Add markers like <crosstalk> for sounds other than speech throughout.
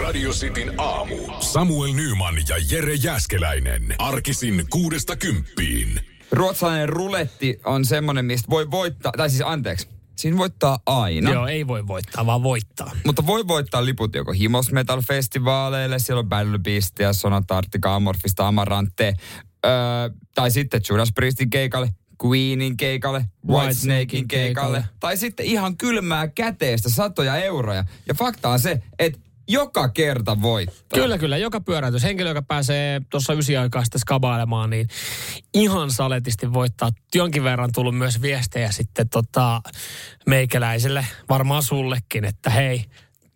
Radio Cityn aamu. Samuel Nyman ja Jere Jäskeläinen. Arkisin kuudesta kymppiin. Ruotsalainen ruletti on semmoinen, mistä voi voittaa, tai siis anteeksi, siinä voittaa aina. Joo, ei voi voittaa, vaan voittaa. Mutta voi voittaa liput joko Himos Metal Festivaaleille, siellä on Battle Beastia, Sonatartica, Amorfista, Amarante, öö, tai sitten Judas Priestin keikalle, Queenin keikalle, Whitesnakein keikalle, tai sitten ihan kylmää käteistä satoja euroja. Ja fakta on se, että joka kerta voittaa. Kyllä, kyllä. Joka pyöräytys. Henkilö, joka pääsee tuossa ysi aikaa sitten skabailemaan, niin ihan saletisti voittaa. Jonkin verran tullut myös viestejä sitten tota, meikäläiselle, varmaan sullekin, että hei,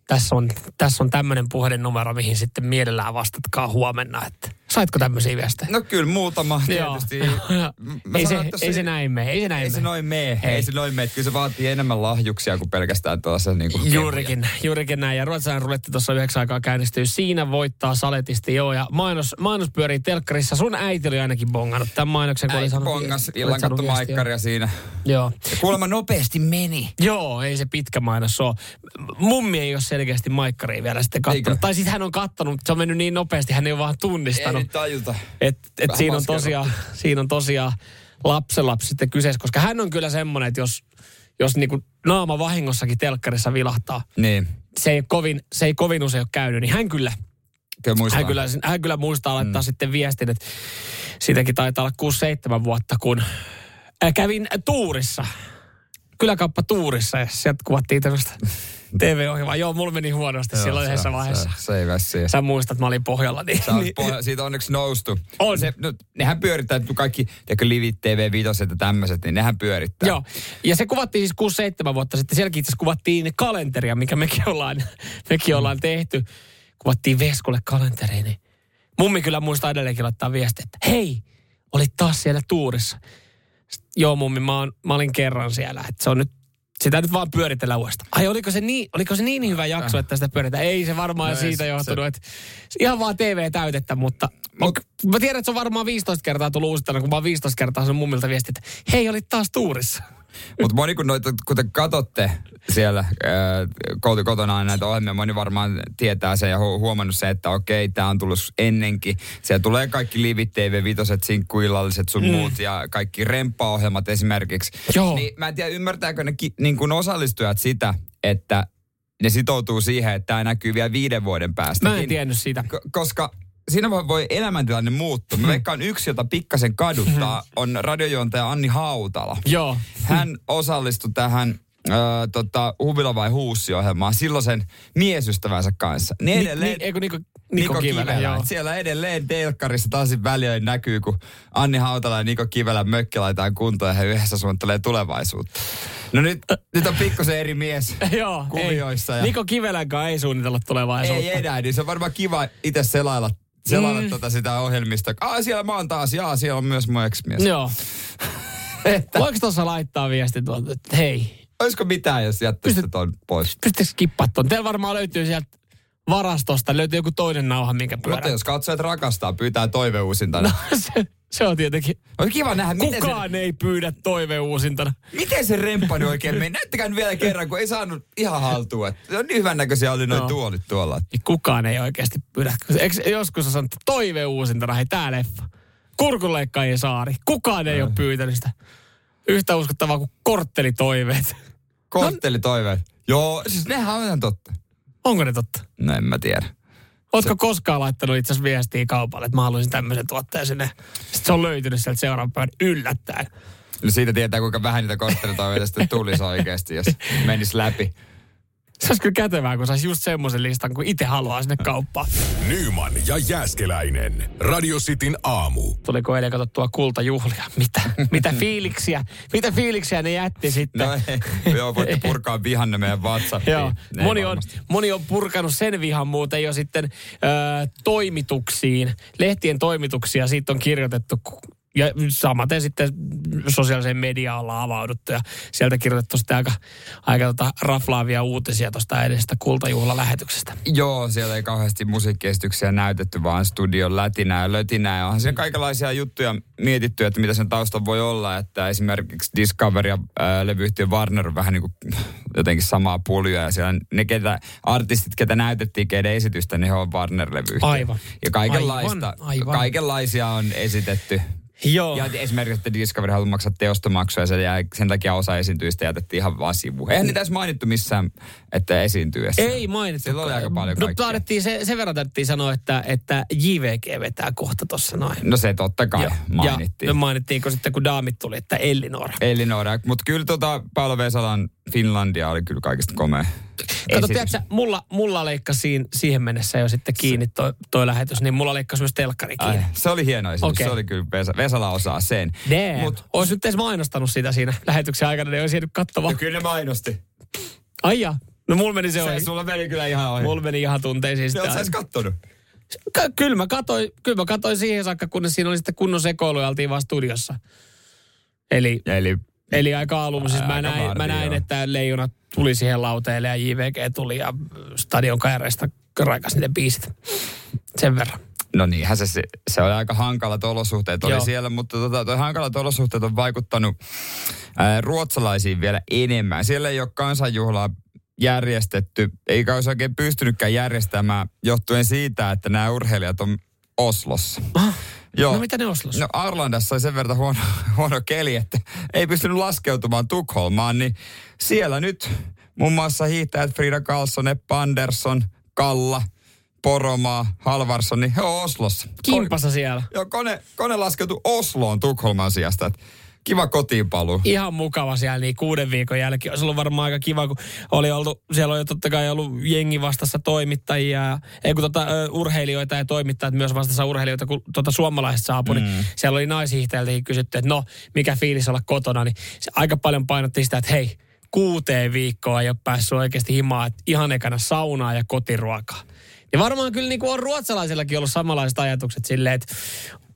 tässä on, tässä on tämmöinen puhelinnumero, mihin sitten mielellään vastatkaa huomenna. Että saitko tämmöisiä viestejä? No kyllä muutama tietysti. <laughs> ei, se, ei se näin mene, ei se näin Ei se noin mene, ei se noin mene. Kyllä se vaatii enemmän lahjuksia kuin pelkästään tuossa niin kuin Juurikin, juurikin näin. Ja ruotsalainen ruletti tuossa yhdeksän aikaa käynnistyy. Siinä voittaa saletisti, joo. Ja mainos, mainos pyörii telkkarissa. Sun äiti oli ainakin bongannut tämän mainoksen, kun Äiti bongas, illan katto maikkaria siinä. Joo. Ja kuulemma nopeasti meni. Joo, ei se pitkä mainos ole. Mummi ei ole selkeästi maikkaria vielä sitten kattonut. Eikö? Tai sitten hän on kattonut, mutta se on mennyt niin nopeasti, hän ei ole vaan Ei tunnistanut. Nyt tajuta. Et, et Vähän siinä, on tosiaan, siinä on tosiaan lapsenlapsi sitten kyseessä, koska hän on kyllä semmoinen, että jos, jos niinku naama vahingossakin telkkarissa vilahtaa, Niin, se ei, kovin, se ei kovin usein ole käynyt, niin hän kyllä, kyllä muistaa. hän kyllä, hän kyllä muistaa laittaa mm. sitten viestin, että siitäkin taitaa olla 6-7 vuotta, kun äh, kävin tuurissa, kyläkauppa tuurissa ja sieltä kuvattiin tämmöistä TV-ohjelmaa. Joo, mulla meni huonosti Joo, silloin se- yhdessä vaiheessa. Se, se ei. Sä muistat, mä olin pohjalla. Niin, Sä niin, pohja, siitä on onneksi noustu. On. Se, no, nehän pyörittää, että kaikki, tiedätkö, Livit, TV, Vitoset ja tämmöiset, niin nehän pyörittää. Joo, ja se kuvattiin siis 6-7 vuotta sitten. Sielläkin itse kuvattiin kalenteria, mikä mekin ollaan, mekin ollaan tehty. Kuvattiin Veskulle kalenteri, niin mummi kyllä muistaa edelleenkin laittaa viestiä, että hei, olit taas siellä tuurissa. Sitten, Joo mummi, mä, oon, mä olin kerran siellä, että se on nyt sitä nyt vaan pyöritellä uudestaan. Ai oliko se niin, oliko se niin hyvä jakso, että sitä pyöritään? Ei se varmaan No siitä se- johtunut, että ihan vaan TV-täytettä, mutta Mut- mä tiedän, että se on varmaan 15 kertaa tullut uusittain, kun mä oon 15 kertaa sen mummilta viesti, että hei, olit taas tuurissa. Mutta moni kun noita, kun te katsotte siellä koti- kotona näitä ohjelmia, moni varmaan tietää sen ja hu- huomannut se, että okei, tämä on tullut ennenkin. Siellä tulee kaikki Livit TV, Vitoset, Sinkkuillalliset sun mm. muut ja kaikki remppaohjelmat esimerkiksi. Joo. Niin mä en tiedä, ymmärtääkö ne ki, niin kuin osallistujat sitä, että ne sitoutuu siihen, että tämä näkyy vielä viiden vuoden päästä. Mä en tiennyt siitä. Ko- koska siinä voi, voi elämäntilanne muuttua. Mä veikkaan yksi, jota pikkasen kaduttaa, on radiojuontaja Anni Hautala. Joo. Hän osallistui tähän ö, tota, Huvila vai Huussi-ohjelmaan silloisen miesystävänsä kanssa. Niin Ni, edelleen, ni, eikö Niko, Niko, Niko Kivelä, Kivelä. Siellä edelleen telkkarissa taas väliin näkyy, kun Anni Hautala ja Niko Kivelä mökki laitetaan kuntoon ja he yhdessä suunnittelee tulevaisuutta. No nyt, nyt on pikkusen eri mies <laughs> Joo, kuvioissa. ei. Ja Niko Kivelänkaan ei suunnitella tulevaisuutta. ei enää, niin se on varmaan kiva itse selailla, selailla mm. tota sitä ohjelmista. Ah, siellä mä oon taas, jaa, siellä on myös mun ex-mies. Joo. <laughs> Voiko tuossa laittaa viesti tuolta, että hei, Olisiko mitään, jos jättäisitte Pystyt- ton pois? pystytkö skippaa tuon? Teillä varmaan löytyy sieltä varastosta, löytyy joku toinen nauha, minkä Mutta pyörää. jos katsojat rakastaa, pyytää toiveuusintana. <laughs> No. se, se on tietenkin. On kiva nähdä, miten se, Kukaan ei pyydä toiveuusintana. miten se remppani oikein meni. Näyttäkää nyt vielä kerran, kun ei saanut ihan haltuun. että Se on niin hyvännäköisiä oli noin No. tuolit tuolla. Kukaan ei oikeasti pyydä. Eikö joskus on sanottu toiveuusintana, hei tää leffa. Kurkunleikkaajien saari. Kukaan ei ole pyytänyt sitä. Yhtä uskottavaa kuin korttelitoiveet. Korttelitoiveet. Joo, siis nehän on ihan totta. Onko ne totta? No en mä tiedä. Ootko koskaan laittanut itse asiassa viestiä kaupalle, että mä haluaisin tämmöisen tuotteen sinne? Sitten se on löytynyt sieltä seuraavan päivän yllättäen. No siitä tietää, kuinka vähän niitä korttelitoiveita sitten tulisi oikeasti, jos <laughs> menisi läpi. Se olisi kyllä kätevää, kun saisi just semmoisen listan, kun itse haluaa sinne kauppaan. Nyman ja Jääskeläinen. Radio Cityn aamu. Tuliko eilen katsottua kultajuhlia? Mitä, mitä <laughs> fiiliksiä? Mitä fiiliksiä ne jätti sitten? No ei, joo, voitte <laughs> purkaa vihanne meidän WhatsAppiin. Joo, Ei moni on, moni on purkanut sen vihan muuten jo sitten ö, toimituksiin, lehtien toimituksia. Siitä on kirjoitettu Ja samaten sitten sosiaaliseen mediaan ollaan avauduttu ja sieltä kirjoitettu sitten aika, aika tota raflaavia uutisia tuosta edestä kultajuhlalähetyksestä. Joo, siellä ei kauheasti musiikkiesityksiä näytetty, vaan studion lätinää ja lötinää. Ja onhan siellä kaikenlaisia juttuja mietitty, että mitä sen taustalla voi olla. Että esimerkiksi Discovery ja äh, levyyhtiö Warner on vähän niin kuin jotenkin samaa puljoa. Ja siellä ne ketä, artistit, ketä näytettiin, keiden esitystä, niin he on Warner-levyyhtiö. Aivan. Ja kaikenlaista, Aivan, aivan. kaikenlaisia on esitetty. Joo. Ja esimerkiksi, että Discovery haluaa maksaa teostomaksuja ja sen, jäi, sen takia osa esiintyistä jätettiin ihan vaan sivuun. Eihän niitä edes mainittu missään, että esiintyy edes. Ei mainittu. Siellä oli aika paljon No kaikkea. taidettiin, se, sen verran taidettiin sanoa, että, että JVG vetää kohta tuossa noin. No se totta kai Ja- mainittiin. Ja mainittiinko sitten, kun daamit tuli, että Ellinora. Elinora. Mutta kyllä tota Paolo Vesalan Finlandia oli kyllä kaikista komea. Kato, tiedätkö, mulla, mulla leikkasi siihen, siihen mennessä jo sitten kiinni toi, toi lähetys, niin mulla leikkasi myös telkkari kiinni. Ai, se oli hieno esitys. Okei. Se oli kyllä, Vesa, Vesala osaa sen. Damn. Mut, Olisi nyt edes mainostanut sitä siinä lähetyksen aikana, niin olisi jäänyt katsomaan. no kyllä ne mainosti. Ai ja. No mulla meni se, Se, ohi. sulla meni kyllä ihan ohi. Mulla meni ihan tunteisiin oot sä kattonut. Ky- kyllä, mä katsoin, kyllä mä katsoin siihen saakka, kunnes siinä oli sitten kunnon sekoilu ja oltiin vaan studiossa. Eli, Eli eli aika alun, siis mä näin, mä näin joo. että Leijona tuli siihen lauteelle ja JVG tuli ja stadion kajareista raikas niiden biisit. Sen verran. No niinhän se, se, se oli aika hankalat olosuhteet oli Joo. siellä, mutta tota, toi hankalat olosuhteet on vaikuttanut ää, ruotsalaisiin vielä enemmän. Siellä ei ole kansanjuhlaa järjestetty, eikä olisi oikein pystynytkään järjestämään johtuen siitä, että nämä urheilijat on Oslossa. Ah, Joo. No mitä ne Oslossa? No Arlandassa oli sen verran huono, huono keli, että ei pystynyt laskeutumaan Tukholmaan, niin siellä nyt muun muassa hiihtäjät Frida Karlsson, Eppa Andersson, Kalla, Poromaa, Halvarsson, niin he on Oslossa. Kimpassa siellä. Joo, kone, kone laskeutui Osloon Tukholman sijasta. että Kiva kotiinpaluu. Ihan mukava siellä niin kuuden viikon jälkeen. Olisi ollut varmaan aika kiva, kun oli oltu, siellä on jo totta kai ollut jengi vastassa toimittajia, ja- ei kun tota, urheilijoita ja toimittajat myös vastassa urheilijoita, kun tota suomalaiset saapui, mm. niin siellä oli naishiihtäjiltäkin kysytty, että no, mikä fiilis olla kotona, niin se aika paljon painotti sitä, että hei, kuuteen viikkoa ei ole päässyt oikeasti himaan, että ihan ekana saunaa ja kotiruokaa. Ja varmaan kyllä niin kuin on ruotsalaisillakin ollut samanlaiset ajatukset silleen, että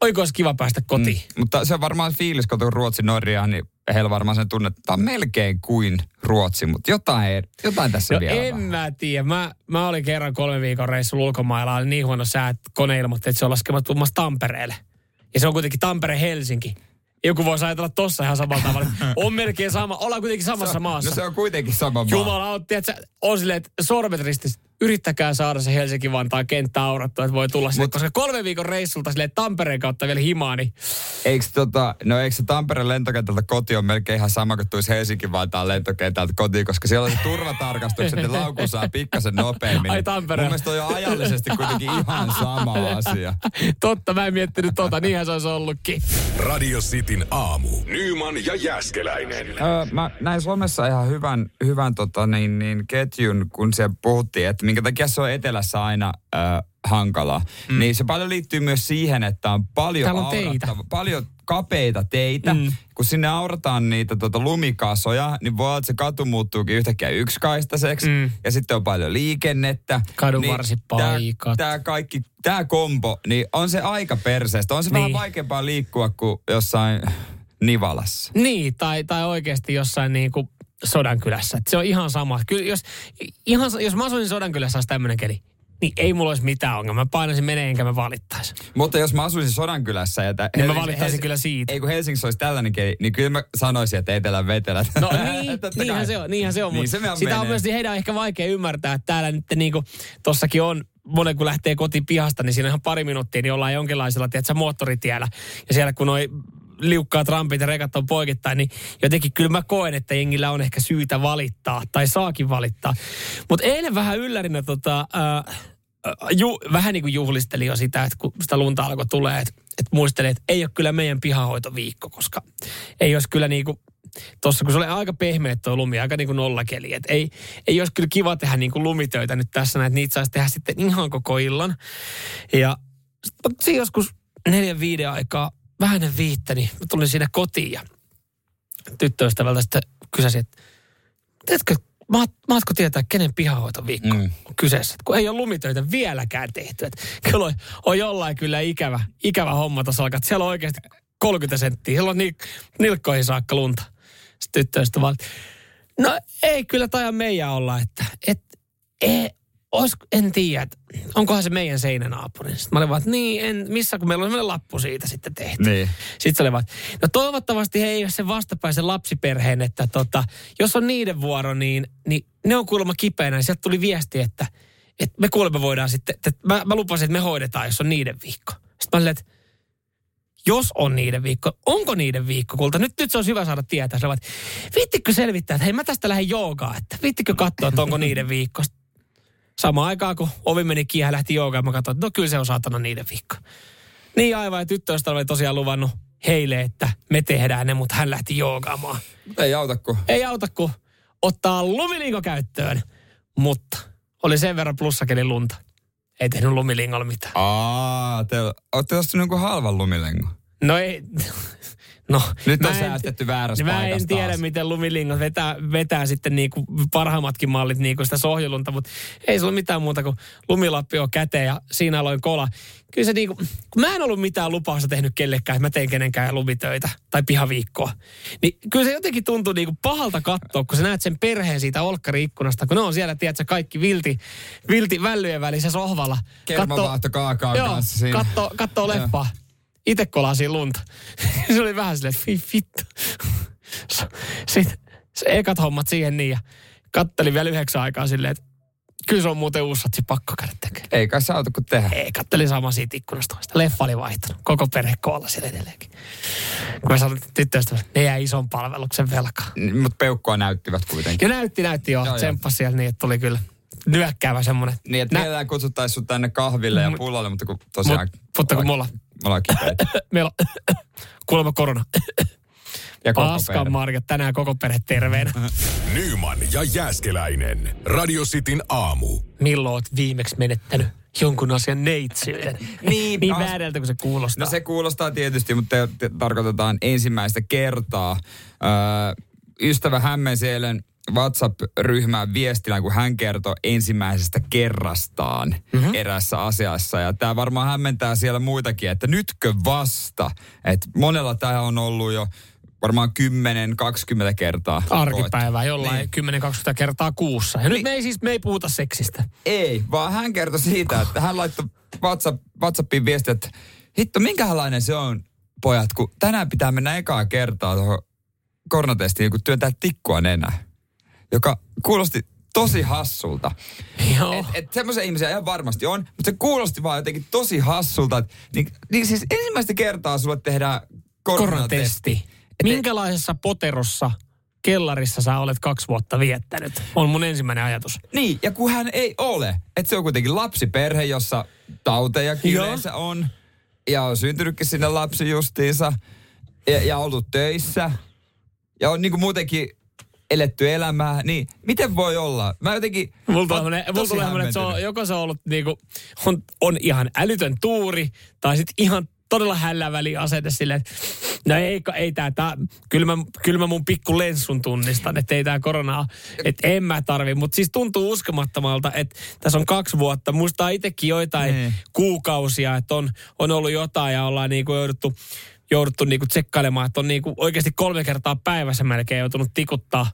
oiko olisi kiva päästä kotiin. Mm. Mutta se on varmaan fiilis, kun Ruotsi Norjaan, niin heillä varmaan sen tunne, että tämä on melkein kuin Ruotsi, mutta jotain, jotain tässä No vielä en vähän. mä tiedä. Mä, mä olin kerran kolme viikon reissulla ulkomailla. Oli niin huono sää, että kone ilmoitti, että se on laskemattomassa Tampereelle. Ja se on kuitenkin Tampere-Helsinki. Joku voisi ajatella tossa ihan samalla tavalla. <laughs> On melkein sama. Ollaan kuitenkin samassa maassa. No se on kuitenkin sama maa. Jumala autti, että on silleen, että sormet ristissä. Yrittäkää saada se Helsinki-Vantaan kenttä aurattua, että voi tulla sinne. Mut- Koska kolme viikon reissulta silleen Tampereen kautta vielä himaa, niin Eikö, tota, no eikö se Tampereen lentokentältä koti on melkein ihan sama kuin tulisi Helsinki Vantaan lentokentältä kotiin, koska siellä on se turvatarkastukset, niin laukun saa pikkasen nopeammin. Ai Tampereella. Mun mielestä on ajallisesti kuitenkin ihan sama asia. totta, mä en miettinyt tota. Niinhän se olisi ollutkin. Radio Cityn aamu. Nyman ja Jäskeläinen. Öö, mä näin Suomessa ihan hyvän, hyvän tota, niin, niin, ketjun, kun se puhuttiin, että minkä takia se on etelässä aina öö, hankalaa. Mm. Niin se paljon liittyy myös siihen, että on paljon, on teitä. aurattava- paljon kapeita teitä. Mm. Kun sinne aurataan niitä tota, lumikasoja, niin voi olla, että se katu muuttuukin yhtäkkiä yksikaistaiseksi. Mm. Ja sitten on paljon liikennettä. Kadunvarsipaikat. Tämä kaikki, tämä kombo, niin on se aika perseestä. On se niin. vähän Niin. vaikeampaa liikkua kuin jossain Nivalassa. Niin, tai, tai oikeasti jossain niin kuin Sodankylässä. Et se on ihan sama. Kyllä jos, ihan, jos mä asuisin Sodankylässä olisi tämmöinen keli, niin ei mulla olisi mitään ongelmaa. Mä painaisin menee enkä mä valittaisi. Mutta jos mä asuisin Sodankylässä... Ja tä- Niin mä valittaisin Helsing- kyllä siitä. Ei kun Helsingissä olisi tällainen keli, niin kyllä mä sanoisin, että etelän vetelät. No niin, <laughs> niinhän kai. se on, niinhän se on. Niin Niin se sitä on menee. myös, heidän on ehkä vaikea ymmärtää, että täällä nyt niinku, tossakin on, monen kun lähtee kotiin pihasta, niin siinä ihan pari minuuttia, niin ollaan jonkinlaisella, tiedätkö, moottoritiellä. Ja siellä kun noi liukkaat rampit ja rekat on poikittain, niin jotenkin kyllä mä koen, että jengillä on ehkä syytä valittaa, tai saakin valittaa. Mutta eilen vähän yllärinä tota, äh, ju, vähän niin kuin juhlisteli jo sitä, että kun sitä lunta alkoi tulee, että, että muisteli, että ei ole kyllä meidän pihahoitoviikko, koska ei olisi kyllä niin kuin, tuossa kun se oli aika pehmeä tuo lumi, aika niin kuin nollakeli, että ei, ei olisi kyllä kiva tehdä niin kuin lumitöitä nyt tässä, että niitä saisi tehdä sitten ihan koko illan. Ja sitten joskus neljän viiden aikaa, vähän viittä, niin mä tulin siinä kotiin ja tyttöystävältä sitten kysäsin, että maat, maatko tietää, kenen pihahoitoviikko mm. Mm. on kyseessä? Kun ei ole lumitöitä vieläkään tehty. Et kyllä on, on jollain kyllä ikävä, ikävä homma tuossa alkaa. Siellä on oikeasti 30 senttiä. Siellä on ni, nilkkoihin saakka lunta. Sitten tyttöystä vaan, no ei kyllä taja meidän olla, että et, ei, ois, en tiedä, että onkohan se meidän seinänaapuri. Sitten mä olin vaan, että niin, en, missä, kun meillä on sellainen lappu siitä sitten tehty. Niin. Sitten se oli vaan, no toivottavasti he ei ole se vastapäisen lapsiperheen, että tota, jos on niiden vuoro, niin, niin ne on kuulemma kipeänä. Ja sieltä tuli viesti, että, että me kuulemma voidaan sitten, että mä, mä lupasin, että me hoidetaan, jos on niiden viikko. Sitten mä olin, että jos on niiden viikko, onko niiden viikko, kulta? Nyt, nyt se olisi hyvä saada tietää. Sä että viittikö selvittää, että hei mä tästä lähden joogaan, että viittikö katsoa, että onko niiden viikko. Samaan aikaan, kun ovi meni kiinni ja lähti joogaan, mä katsoin, että no kyllä se on saatana niiden viikko. Niin aivan, ja tyttöystävä oli tosiaan luvannut heille, että me tehdään ne, mutta hän lähti joogaamaan. Ei auta kun. Ei auta, kun ottaa lumilinko käyttöön. Mutta oli sen verran plussakeli lunta. Ei tehnyt lumilingolla mitään. Aa, te olette ostanut jonkun halvan lumilengo. No ei, No, Nyt on en- säästetty väärässä Mä paikassa en tiedä, taas. miten lumilingot vetää, vetää sitten niinku parhaimmatkin mallit niinku sitä sohjolunta, mutta ei se ole mitään muuta kuin lumilappi on käteen ja siinä aloin kola. Kyllä se niinku, kun mä en ollut mitään lupausta tehnyt kellekään, että mä teen kenenkään lumitöitä tai pihaviikkoa, niin kyllä se jotenkin tuntuu niinku pahalta katsoa, kun sä näet sen perheen siitä olkkari-ikkunasta, kun ne on siellä, tiedätkö, kaikki vilti, vilti vällyjen välissä sohvalla. Kermavaahto kaakaan kanssa siinä. katto, katto Joo. leffaa. Itse kolasin lunta. <laughs> se oli vähän silleen, että vi- vittu. <laughs> Sitten se ekat hommat siihen niin ja kattelin vielä yhdeksän aikaa silleen, että kyllä se on muuten uusi satsi pakko käydä tekemään. Ei kai se auta kuin tehdä. Ei, kattelin sama siitä ikkunasta toista. Leffa oli vaihtunut. Koko perhe koolla siellä edelleenkin. Kun mä sanoin tyttöystävälle, ne jäi ison palveluksen velkaan. Mutta peukkua näyttivät kuitenkin. Ja näytti, näytti jo. Joo, joo. Tsemppasi siellä niin, että tuli kyllä nyökkäävä semmoinen. Niin, että Nä- mielellään kutsuttaisiin sut tänne kahville ja pullalle, mutta kun tosiaan... Mut- mutta kun mulla- Me ollaan kipeitä. <coughs> Meillä on kuulemma korona. <coughs> Ja koko Paskan perhe. marjat, tänään koko perhe terveenä. <coughs> Nyman ja Jääskeläinen. Radio Cityn aamu. Milloin oot viimeksi menettänyt jonkun asian neitsyyden? Niin, niin as- väärältä kuin se kuulostaa. No se kuulostaa tietysti, mutta te, te, tarkoitetaan ensimmäistä kertaa. Öö, ystävä hämmensi eilen WhatsApp-ryhmään viestillä, kun hän kertoi ensimmäisestä kerrastaan Mhm. mm-hmm. erässä asiassa. Ja tämä varmaan hämmentää siellä muitakin, että nytkö vasta? Että monella tämä on ollut jo varmaan 10-20 kertaa. Arkipäivää jollain Niin. 10-20 kertaa kuussa. Ja nyt me ei siis me ei puhuta seksistä. Ei, vaan hän kertoi siitä, että hän laittoi WhatsApp, WhatsAppiin viestiä, että hitto, minkälainen se on, pojat, kun tänään pitää mennä ekaa kertaa tuohon koronatestiin, kun työntää tikkua nenää. Joka kuulosti tosi hassulta. Joo. Et, et semmoisia ihmisiä ihan varmasti on, mutta se kuulosti vaan jotenkin tosi hassulta. Et, niin, niin siis ensimmäistä kertaa sulle tehdään koronatesti. Koronatesti. Minkälaisessa poterossa kellarissa sä olet kaksi vuotta viettänyt? On mun ensimmäinen ajatus. Niin, ja kun hän ei ole. Että se on kuitenkin lapsiperhe, jossa tautejakin Joo. yleensä on. Ja on syntynytkin sinne lapsi justiinsa. Ja, ja ollut töissä. Ja on niin kuin muutenkin eletty elämää. Niin miten voi olla? Mä jotenkin... Mulla tulee semmoinen, että se on, joko se on ollut niinku, on, on ihan älytön tuuri, tai sitten ihan todella hällä väli asenne silleen, että no ei, ei tää, tää kyllä, mä, kyllä mä mun pikku lenssun tunnistan, että ei tää koronaa, että en mä tarvi. Mutta siis tuntuu uskomattomalta, että tässä on kaksi vuotta. Muistaa itsekin joitain Niin. kuukausia, että on, on ollut jotain ja ollaan niinku jouduttu, jouduttu niinku tsekkailemaan, että on niinku oikeasti kolme kertaa päivässä melkein joutunut tikuttaa